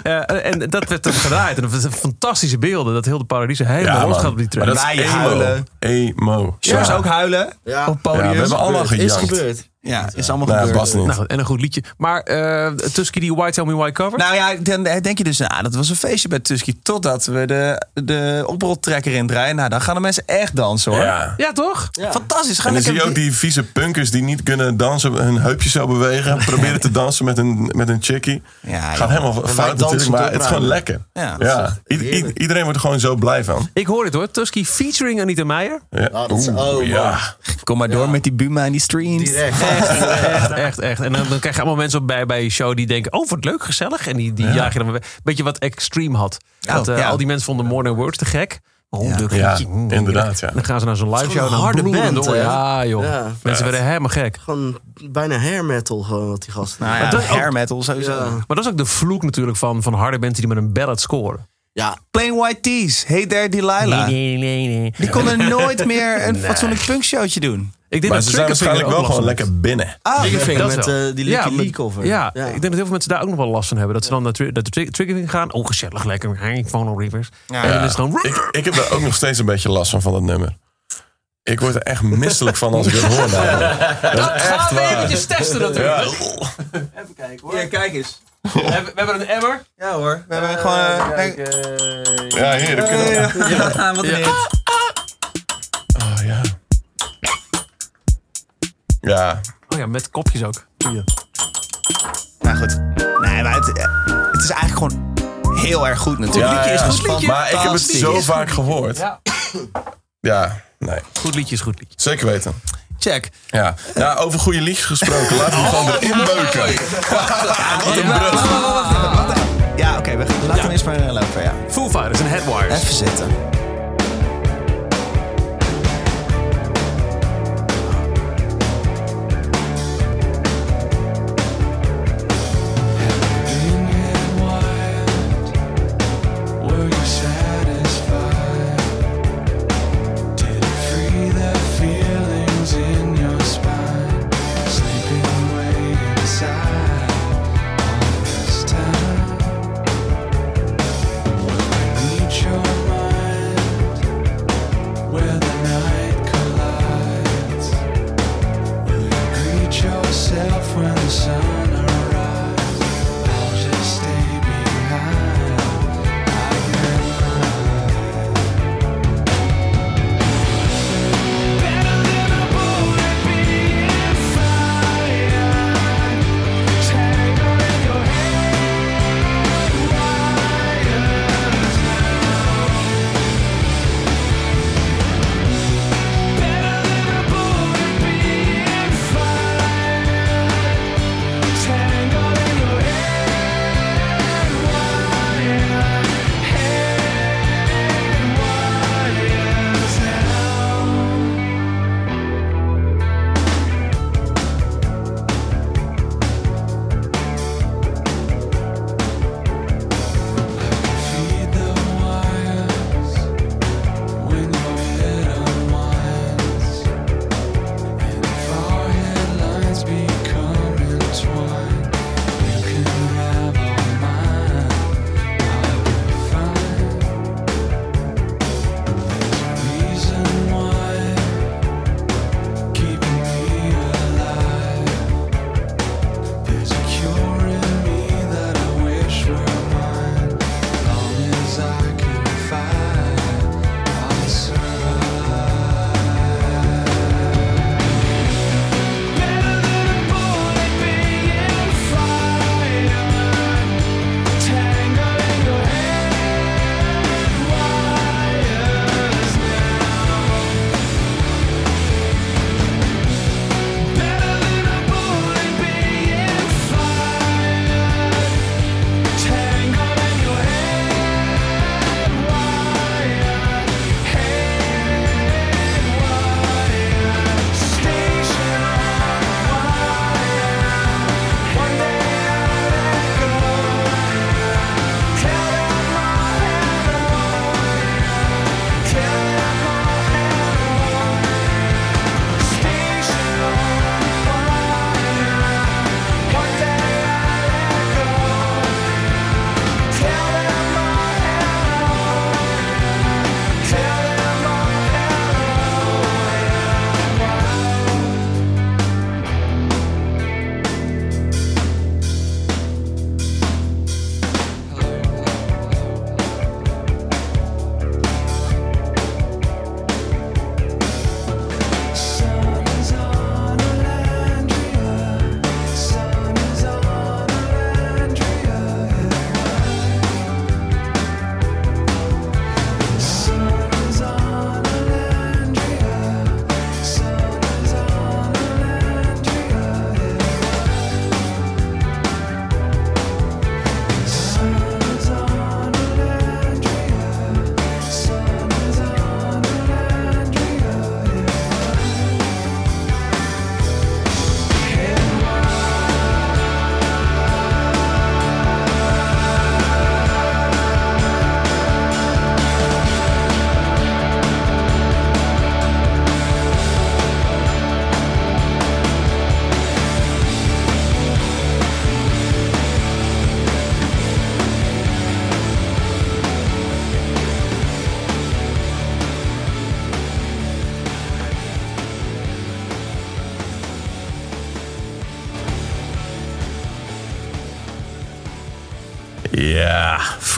Eh, en dat werd toen gedraaid. En dat was fantastische beelden. Dat heel de Paradiso helemaal Ja, los man. gaat op die is Wij emo. huilen. Emo. Sjors Ja. ook huilen Ja. op podium. Ja, we hebben allemaal Gebeurd. Is gebeurd. Ja, is allemaal Nou, gebeurd. Bas niet. Nou, en een goed liedje. Maar eh Tusky die White Tell Me Why cover. Nou ja, dan denk je dus, nou, dat was een feestje bij Tusky. Totdat we de, de oproltrekker indraaien. Nou, dan gaan de mensen echt dansen hoor. Ja. ja, toch? Fantastisch. Gaan En dan zie je ook die vieze punkers die niet kunnen dansen, hun heupjes zo bewegen. Proberen te dansen met een, met een chickie. Ja, Gaat helemaal fout natuurlijk, maar het is gewoon lekker. Ja. Ja. I- i- iedereen wordt er gewoon zo blij van. Ik hoor het hoor. Tusky featuring Anita Meijer. Ja. dat is- Oeh, oh, ja. Kom maar door met die Buma en die streams. Direct. Echt, echt, echt. En dan, dan krijg je allemaal mensen op bij, bij je show die denken... oh, wat leuk, gezellig. En die, die jaag je dan weer weg. Beetje wat Extreme had. Dat, eh, ja. Al die mensen vonden More Than Words te gek. Oh, Ja. Mm. inderdaad, ja. Dan gaan ze naar zo'n live show. een harde band, door. Ja, joh. Ja. Mensen werden helemaal gek. Gewoon bijna hair metal gewoon wat die gasten. Nou ja, hair metal sowieso. Ja. Maar dat is ook de vloek natuurlijk van, van harde bands die met een ballad scoren. Ja, Plain White Tees, Hey There Delilah. nee, nee. Die konden nooit meer een fatsoenlijk punkshowtje doen. Ik denk Maar dat ze zijn waarschijnlijk wel gewoon lekker binnen. Ah, Triggerfinger dat met wel. eh, die Licky met- Lee cover. Ja, ik denk dat heel veel mensen daar ook nog wel last van hebben. Dat ze dan naar, tri- naar de tri- Triggerfinger gaan. Ongezellig lekker. Ik Follow Rivers. Ja. En dan is het gewoon... Ik, ik heb daar ook nog steeds een beetje last van, van dat nummer. Ik word er echt misselijk van als ik het hoor. Dat echt Gaan we waar. eventjes testen natuurlijk. Even kijken hoor. Ja, kijk eens. We hebben, we hebben een emmer. Ja hoor. We hebben gewoon... kijk. Ja, hier, dat kunnen we. Ja, wat een Ja, Oh ja, met kopjes ook. Nou goed. Nee, maar het, eh, het is eigenlijk gewoon heel erg goed natuurlijk. Ja, liedje is ja. goed liedje. maar ik heb het zo vaak gehoord. Ja. Ja, nee. Goed liedje is goed liedje. Zeker weten. Check. Ja. Nou, over goede liedjes gesproken. Laten we gewoon erin beuken. Wat een brug. Ja, oké. we gaan- laten we eens maar eh, lopen. Ja. Foo Fighters en Headwires. Even zitten.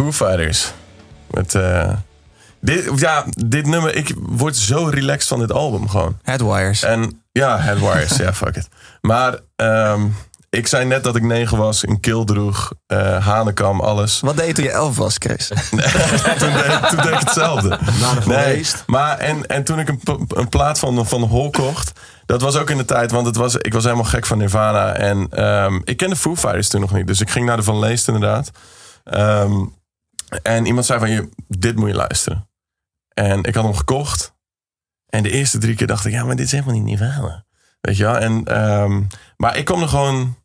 Foo Fighters. Met, eh, dit, ja, dit nummer, ik word zo relaxed van dit album gewoon. Headwires. En ja, Headwires, ja, fuck it. Maar ehm, ik zei net dat ik negen was, een kil droeg, eh hanekam, alles. Wat deed je toen je elf was, Chris? toen, deed, toen deed ik hetzelfde. Na de feest. maar en, en toen ik een, een plaat van, van Hol kocht, dat was ook in de tijd, want het was, ik was helemaal gek van Nirvana. En ehm, ik kende Foo Fighters toen nog niet, dus ik ging naar de Van Leest inderdaad. Ehm, en iemand zei van, je, dit moet je luisteren. En ik had hem gekocht. En de eerste drie keer dacht ik, ja, maar dit is helemaal niet Nirvana. Weet je wel? En, ehm, maar ik kwam er gewoon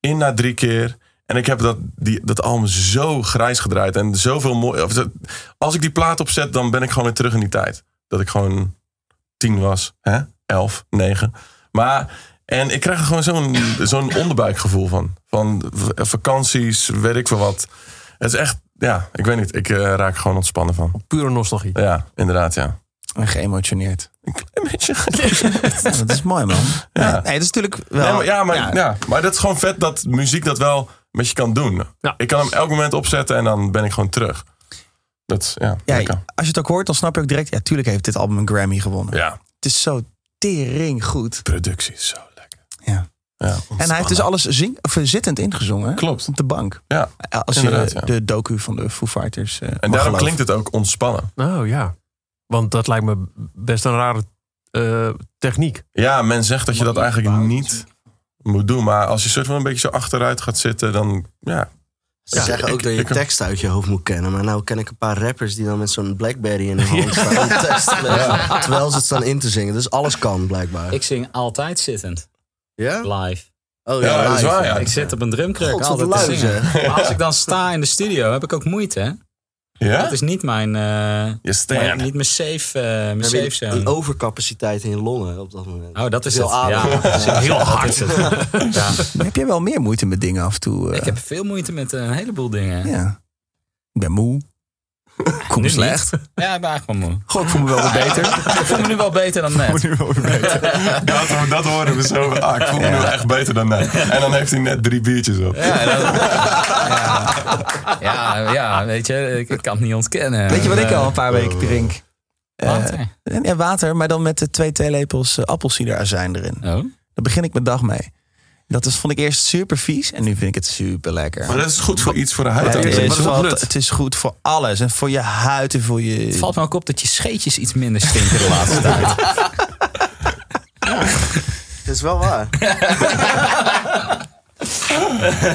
in na drie keer. En ik heb dat, die, dat album zo grijs gedraaid. En zoveel mooi. Als ik die plaat opzet, dan ben ik gewoon weer terug in die tijd. Dat ik gewoon tien was. Hè? Elf, negen. Maar, en ik krijg er gewoon zo'n zo'n onderbuikgevoel van. Van vakanties, weet ik veel wat. Het is echt, ja, ik weet niet. Ik eh, raak gewoon ontspannen van. Pure nostalgie. Ja, inderdaad, ja. En geëmotioneerd. Een klein beetje. Ja, dat is mooi, man. Ja. Nee, dat is natuurlijk wel... Nee, maar, ja, maar, ja. ja. maar dat is gewoon vet dat muziek dat wel met je kan doen. Ja. Ik kan hem elk moment opzetten en dan ben ik gewoon terug. Dat is, ja, Ja, lekker. als je het ook hoort, dan snap je ook direct... Ja, tuurlijk heeft dit album een Grammy gewonnen. Ja, Het is zo tering goed. productie is zo lekker. Ja. Ja, En hij heeft dus alles zing, of, zittend ingezongen. Klopt. Op de bank. Ja. Als je ja. de docu van de Foo Fighters eh, En daarom geloven. klinkt het ook ontspannen. Oh ja. Want dat lijkt me best een rare eh, techniek. Ja, men zegt dat je dat eigenlijk niet moet doen. Maar als je soort van een beetje zo achteruit gaat zitten, dan ja. Ze zeggen ook ik- dat je ik- tekst uit je hoofd moet kennen. Maar nou ken ik een paar rappers die dan met zo'n Blackberry in hun hand staan. om tekst te lezen, Terwijl ze het staan in te zingen. Dus alles kan blijkbaar. Ik zing altijd zittend. Ja? Live. Oh Ja, dat is waar, ja. Ik zit op een drumkruk altijd te zingen. zeg. Maar als ik dan sta in de studio, heb ik ook moeite. Hè? Ja? Dat is niet mijn, eh, Je mijn- niet mijn safe, eh mijn safe je zone. een overcapaciteit in je longen op dat moment. Oh, dat is. Ja, adem. heel hard. Ja. Heb jij wel meer moeite met dingen af en toe? eh? Ik heb veel moeite met een heleboel dingen. Ja. Ik ben moe. Me Nu slecht. niet. Ja, ik ben eigenlijk wel moe. Goh, ik voel me wel weer beter. Ik voel me nu wel beter dan net. Dat, dat horen we zo. Ah, ik voel me nu echt beter dan net. En dan heeft hij net drie biertjes op. Ja, dat- ja, ja, weet je, ik, ik kan het niet ontkennen. Weet je wat ik Eh, al een paar weken drink? Eh, Water. ja, water, maar dan met de twee theelepels uh, appelsiederazijn erin. Oh. Daar begin ik mijn dag mee. Dat is, vond ik eerst super vies en nu vind ik het super lekker. Maar dat is goed voor iets voor de huid. het, is wat het is goed voor alles. En voor je huid en voor je... Het valt me ook op dat je scheetjes iets minder stinken de laatste tijd. Dat is wel waar.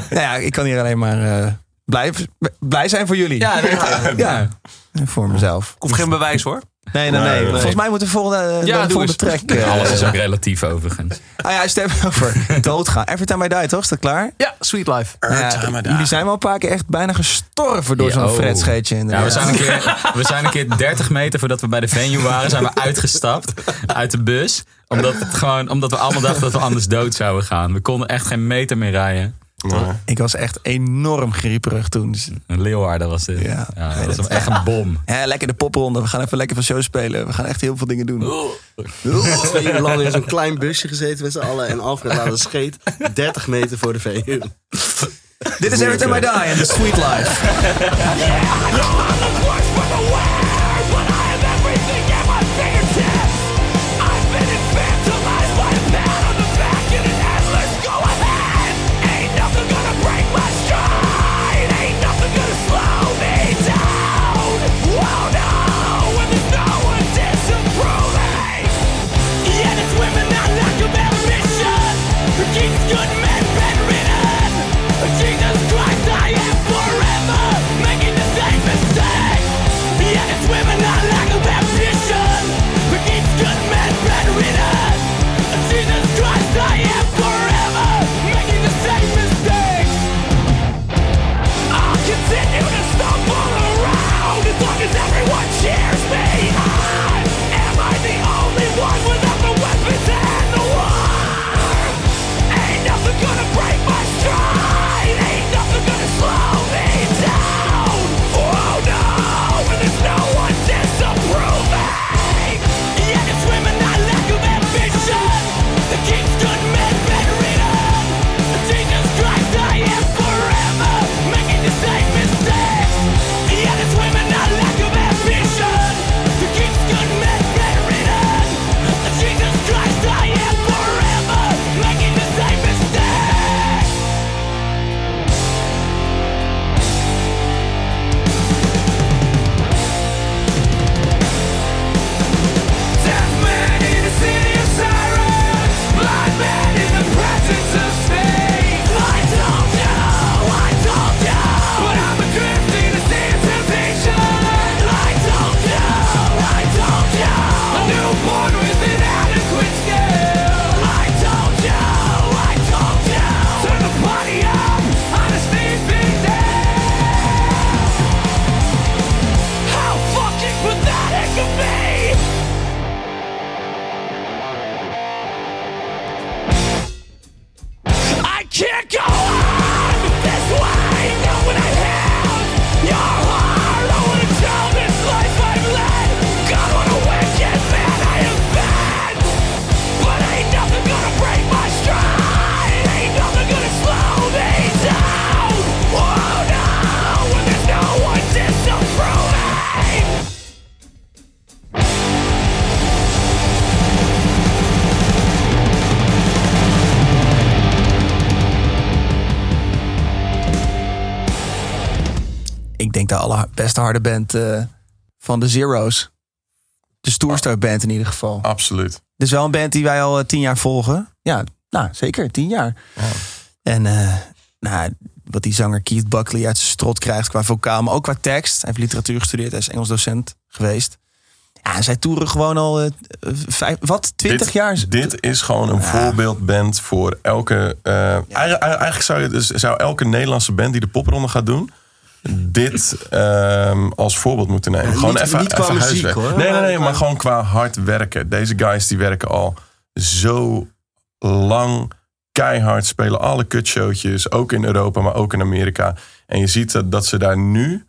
Nou ja, ik kan hier alleen maar eh, blij, blij zijn voor jullie. Ja, ja. Ja. En voor mezelf. Ik hoef geen bewijs hoor. Nee, nee, nee. Nee. Volgens mij moet de volgende, eh, Ja, de volgende eens. track... eh, Alles is ook relatief overigens. Ah ja, stem over doodgaan. Every time I die, toch? Is dat klaar? Ja, Sweet Life. Ja, jullie zijn wel een paar keer echt bijna gestorven door zo'n oh. fretscheetje. Ja, we, zijn een keer, we zijn een keer 30 meter voordat we bij de venue waren, zijn we uitgestapt uit de bus. Omdat, het gewoon, omdat we allemaal dachten dat we anders dood zouden gaan. We konden echt geen meter meer rijden. Nee. Ik was echt enorm grieperig toen. Dus, Een Leeuwarden was dit. Ja. Ja, dat was echt een bom. hè, lekker de popronde. We gaan even lekker van show spelen. We gaan echt heel veel dingen doen. Twee uur lang in zo'n klein busje gezeten met z'n allen. En Alfred laten scheet 30 meter voor de VU. Dit is Every Time I Die en The Sweet Life. Allerbeste harde band eh, van de Zero's. De stoerste band in ieder geval. Absoluut. Is wel een band die wij al eh, tien jaar volgen. Ja, nou zeker, tien jaar. En eh, nou, wat die zanger Keith Buckley uit zijn strot krijgt qua vocaal, maar ook qua tekst. Hij heeft literatuur gestudeerd, hij is Engels docent geweest. Ja, zij toeren gewoon al vijf, wat, twintig Dit- jaar? Dit is gewoon een voorbeeldband voor elke. eigenlijk, eigenlijk zou, je dus, zou elke Nederlandse band die de popronde gaat doen. Dit ehm, als voorbeeld moeten nemen. Ja, gewoon niet- even, niet qua even muziek, huiswerk. hoor. Nee, nee, nee, Maar- gewoon qua hard werken. Deze guys die werken al zo lang keihard, spelen alle kutshowtjes. Ook in Europa, maar ook in Amerika. En je ziet dat, dat ze daar nu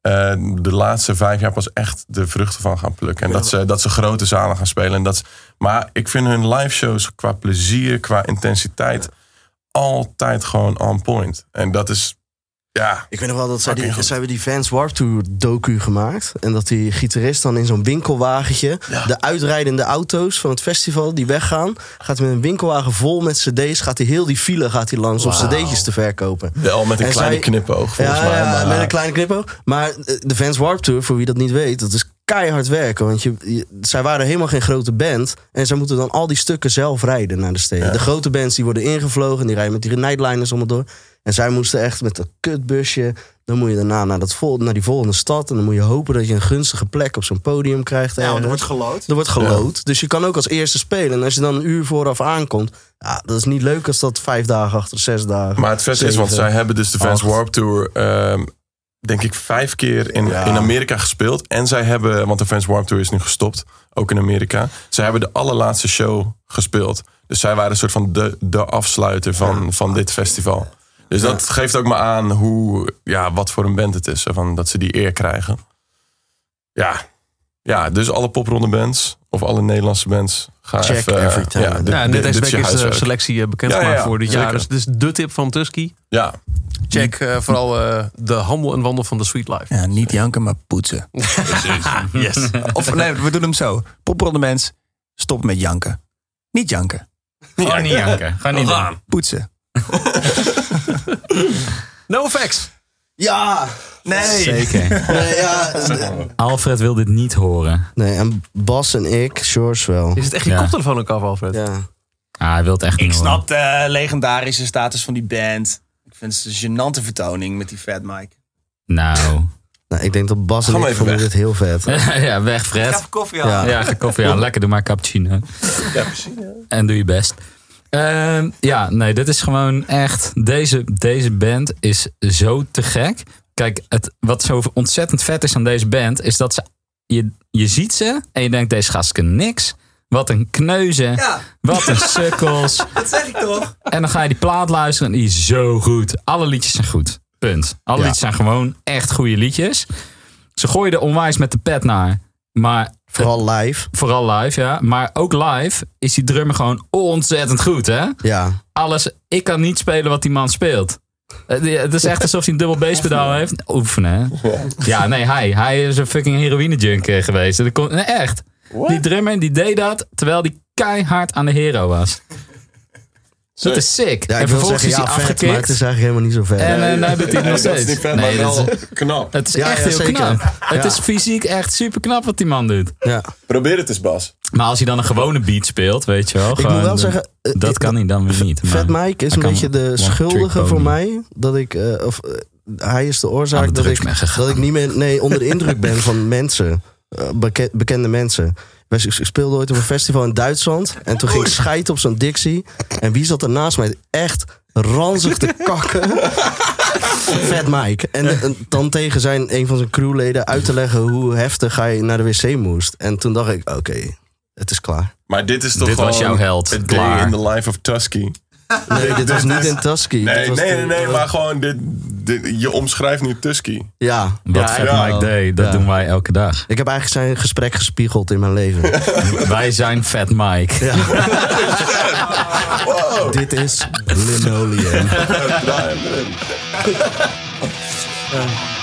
eh, de laatste vijf jaar pas echt de vruchten van gaan plukken. En dat ze, dat ze grote zalen gaan spelen. En dat, maar ik vind hun live shows qua plezier, qua intensiteit, altijd gewoon on point. En dat is, ja, Ik weet nog wel dat zij, die, zij hebben die Vans Warp Tour docu gemaakt. En dat die gitarist dan in zo'n winkelwagentje... de uitrijdende auto's van het festival die weggaan... gaat met een winkelwagen vol met cd's... gaat hij heel die file gaat hij langs om cd'tjes te verkopen. wel met een En kleine zij- knipoog volgens ja, mij. maar, met een kleine knipoog. Maar eh, de Vans Warp Tour, voor wie dat niet weet... dat is keihard werken. Want je, je- zij waren helemaal geen grote band. En zij moeten dan al die stukken zelf rijden naar de steden. De grote bands die worden ingevlogen... en die rijden met die nightliners om het door. En zij moesten echt met dat kutbusje... dan moet je daarna naar, dat vol, naar die volgende stad... en dan moet je hopen dat je een gunstige plek op zo'n podium krijgt. Ja, want er ergens. wordt gelood. Er wordt gelood. Dus je kan ook als eerste spelen. En als je dan een uur vooraf aankomt... Ja, dat is niet leuk als dat vijf dagen achter zes dagen. Maar het vet is, want zij hebben dus de Vans. Warp Tour, ehm, denk ik, vijf keer in, Ja. in Amerika gespeeld. En zij hebben, want de Vans Warp Tour is nu gestopt, ook in Amerika. Zij hebben de allerlaatste show gespeeld. Dus zij waren een soort van de, de afsluiter van, van dit festival. Dus dat geeft ook maar aan hoe, ja, wat voor een band het is. Van, dat ze die eer krijgen. Ja. ja, dus alle popronde bands, of alle Nederlandse bands, ga Check even... eh, every time. ja, dit- Ja, net dit- is de huiswerk. selectie eh, bekendgemaakt Ja, ja, ja, voor dit zeker. jaar. Dus dit is de tip van Tusky. Ja, Check eh, vooral eh, de handel en wandel van de Sweet Life. Ja, niet janken, maar poetsen. Yes. Of nee, we doen hem zo. Popronde mens, stop met janken. Niet janken, Gewoon niet janken. Gewoon niet doen. poetsen. No effects. Ja! Nee. Zeker. Nee, ja, Alfred wil dit niet horen. nee, en Bas en ik, George wel. Je zit echt je Ja. koptelefoon ook af, Alfred. Ja. Ah, hij wil het echt Ik niet horen. snap de legendarische status van die band. Ik vind het een gênante vertoning met die Fat Mike. Nou. Nou, ik denk dat Bas Ga en ik vonden weg. dit heel vet. ja, weg Fred. koffie Ja. Ja, ga koffie aan. Lekker, doe maar cappuccino. ja precies. En doe je best. Ehm, ja, nee, dit is gewoon echt. Deze, deze band is zo te gek. Kijk, het, wat zo ontzettend vet is aan deze band, is dat ze. Je, je ziet ze en je denkt: deze gasten niks. Wat een kneuzen. Ja. Wat een sukkels. Dat zeg ik toch? En dan ga je die plaat luisteren en die is zo goed. Alle liedjes zijn goed. Punt. Alle Ja. liedjes zijn gewoon echt goede liedjes. Ze gooien er onwijs met de pet naar. Maar Vooral live. vooral live, ja. Maar ook live is die drummer gewoon ontzettend goed, hè? Ja. Alles, ik kan niet spelen wat die man speelt. Het het is echt alsof hij een dubbel basspedaal heeft. Oefenen, hè? Ja, nee, hij. Hij is een fucking heroïne junkie geweest. Dat Nee. Die drummer, die deed dat terwijl die keihard aan de hero was. Dat is sick. Ja, en ik wil vervolgens zeggen, is ja, hij vet, maar het afgekikt. is eigenlijk helemaal niet zo vet. En eh, nou doet hij het nog dat is steeds. niet vet, Nee, maar dat wel is- knap. het is Ja, echt ja, heel zeker. knap. Het Ja. is fysiek echt super knap wat die man doet. ja. Probeer het eens, Bas. Maar als hij dan een gewone beat speelt, weet je wel. Ik moet wel zeggen... eh, dat ik- kan hij dan weer niet. Fat maar Mike is hij een beetje de schuldige voor mij. Dat ik... eh, of, eh, hij is de oorzaak de dat ik, dat ik niet meer nee, onder de indruk ben van mensen. Eh, beke- bekende mensen. Wij s- speelden ooit op een festival in Duitsland. En toen ging ik scheiden op zo'n Dixie. En wie zat er naast mij? Echt ranzig te kakken. Fat Mike. En, en dan tegen zijn, een van zijn crewleden uit te leggen hoe heftig hij naar de wc moest. En toen dacht ik, oké, het is klaar. Maar dit is toch Dit was jouw held. A day Klaar. in the life of Tusky. Nee, dit was niet in Tusky. Nee, nee, nee, nee, maar gewoon, dit, dit- je omschrijft nu Tusky. Ja. Wat ja, Fat ja. Mike deed, dat Ja. doen wij elke dag. Ik heb eigenlijk zijn gesprek gespiegeld in mijn leven. wij zijn Fat Mike. Dit is linoleum.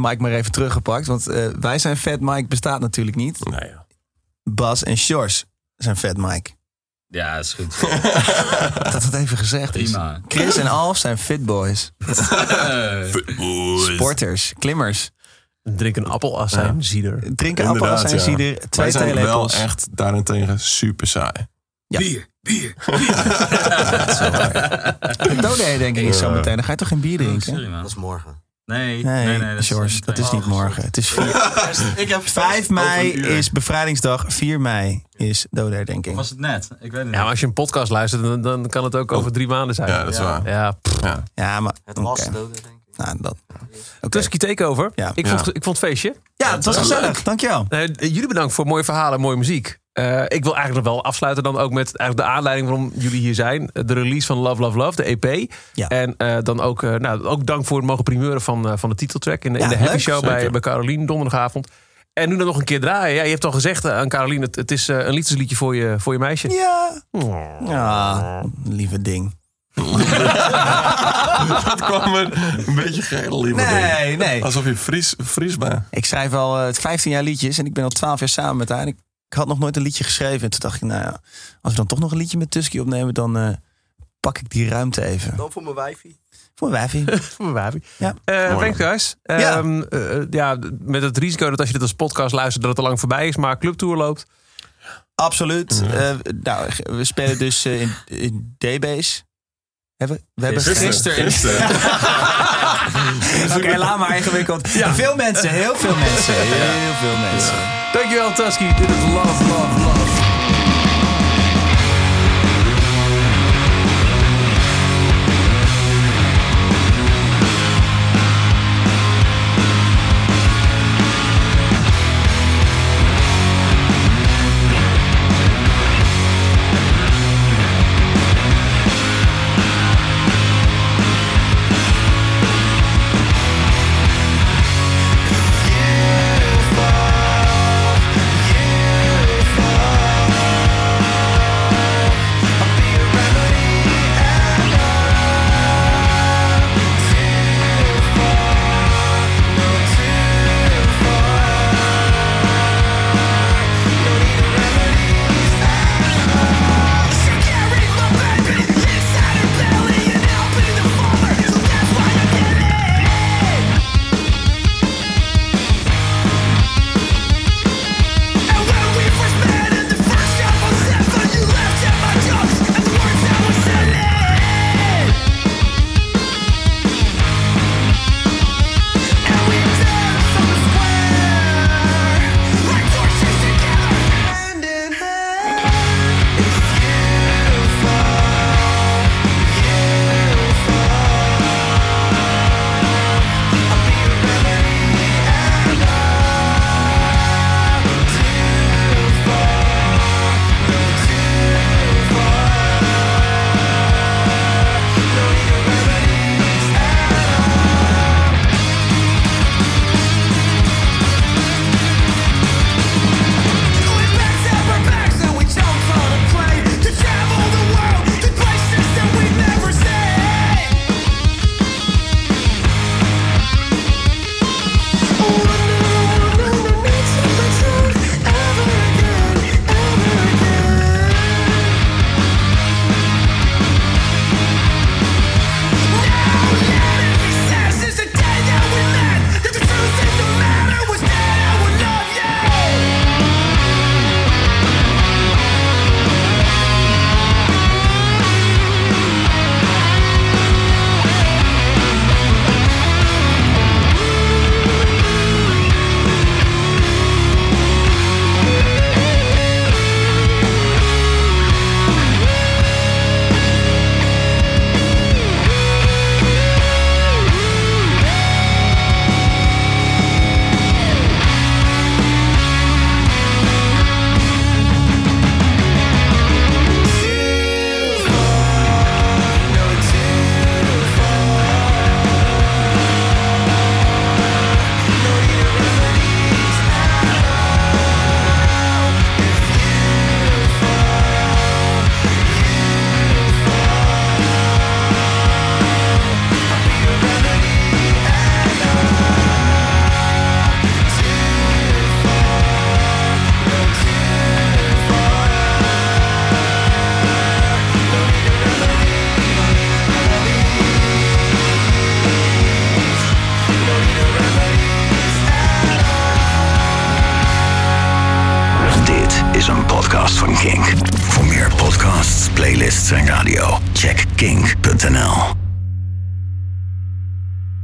Mic maar even teruggepakt, want eh, wij zijn Fat Mike bestaat natuurlijk niet. Nou ja. Bas en Sjors zijn Fat Mike. Ja, is goed. Dat het even gezegd is. Prima. Chris en Alf zijn fit boys. Sporters, klimmers. Drink een appelazijn, cider. Drinken Inderdaad, appel zijn ja. cider, twee Wij zijn wel echt daarentegen super saai. Bier, bier. Doodee denk ik is zo meteen. Dan ga je toch geen bier drinken? Sorry man. Dat is morgen. Nee, Nee, nee, nee. dat is Sjors, niet dat is niet morgen. Het is 4, Ik heb 5 mei is bevrijdingsdag, 4 mei is doodherdenking. Was het net? Ik weet het niet. Ja, maar als je een podcast luistert, dan, dan kan het ook over drie maanden zijn. Ja, dat is waar. Ja. Ja. Ja, maar Het was denk ik. Nou, dat. Oké. Tusky Takeover. Ja. Ik, Ja. vond, ik vond het feestje. Ja, het was gezellig. Dankjewel. Jullie bedankt voor mooie verhalen en mooie muziek. Eh, ik wil eigenlijk nog wel afsluiten dan ook met eigenlijk de aanleiding waarom jullie hier zijn. De release van Love Love Love, de EP. Ja. En eh, dan ook, eh, nou, ook dank voor het mogen primeuren van, eh, van de titeltrack in de, in de Happy leuk. Show bij, Zeker. bij Carolien donderdagavond. En nu dan nog een keer draaien. Ja, je hebt al gezegd eh, aan Carolien, het, het is eh, een liefdesliedje voor je, voor je meisje. Ja. Ja, lieve ding. Het kwam er een beetje geel in. Nee, nee. Alsof je Fries, Fries bent. Ik schrijf al eh, 15 jaar liedjes en ik ben al 12 jaar samen met haar. En ik, ik had nog nooit een liedje geschreven. En toen dacht ik, nou ja, als we dan toch nog een liedje met Tusky opnemen, dan eh, pak ik die ruimte even. Dan voor mijn wijfie. Voor wijfie. Voor mijn baby. Ja. Eh Mooi. thanks guys. Ja. Ehm, eh, ja, met het risico dat als je dit als podcast luistert, dat het al lang voorbij is. Maar Clubtour loopt. Absoluut. Nou, we spelen dus in, in D-Base. Hebben, we hebben Gisteren. gisteren... Oké, laat maar ingewikkeld. Veel mensen, heel veel mensen. Heel veel mensen. Dankjewel Tusky. Dit is Love, Love, Love.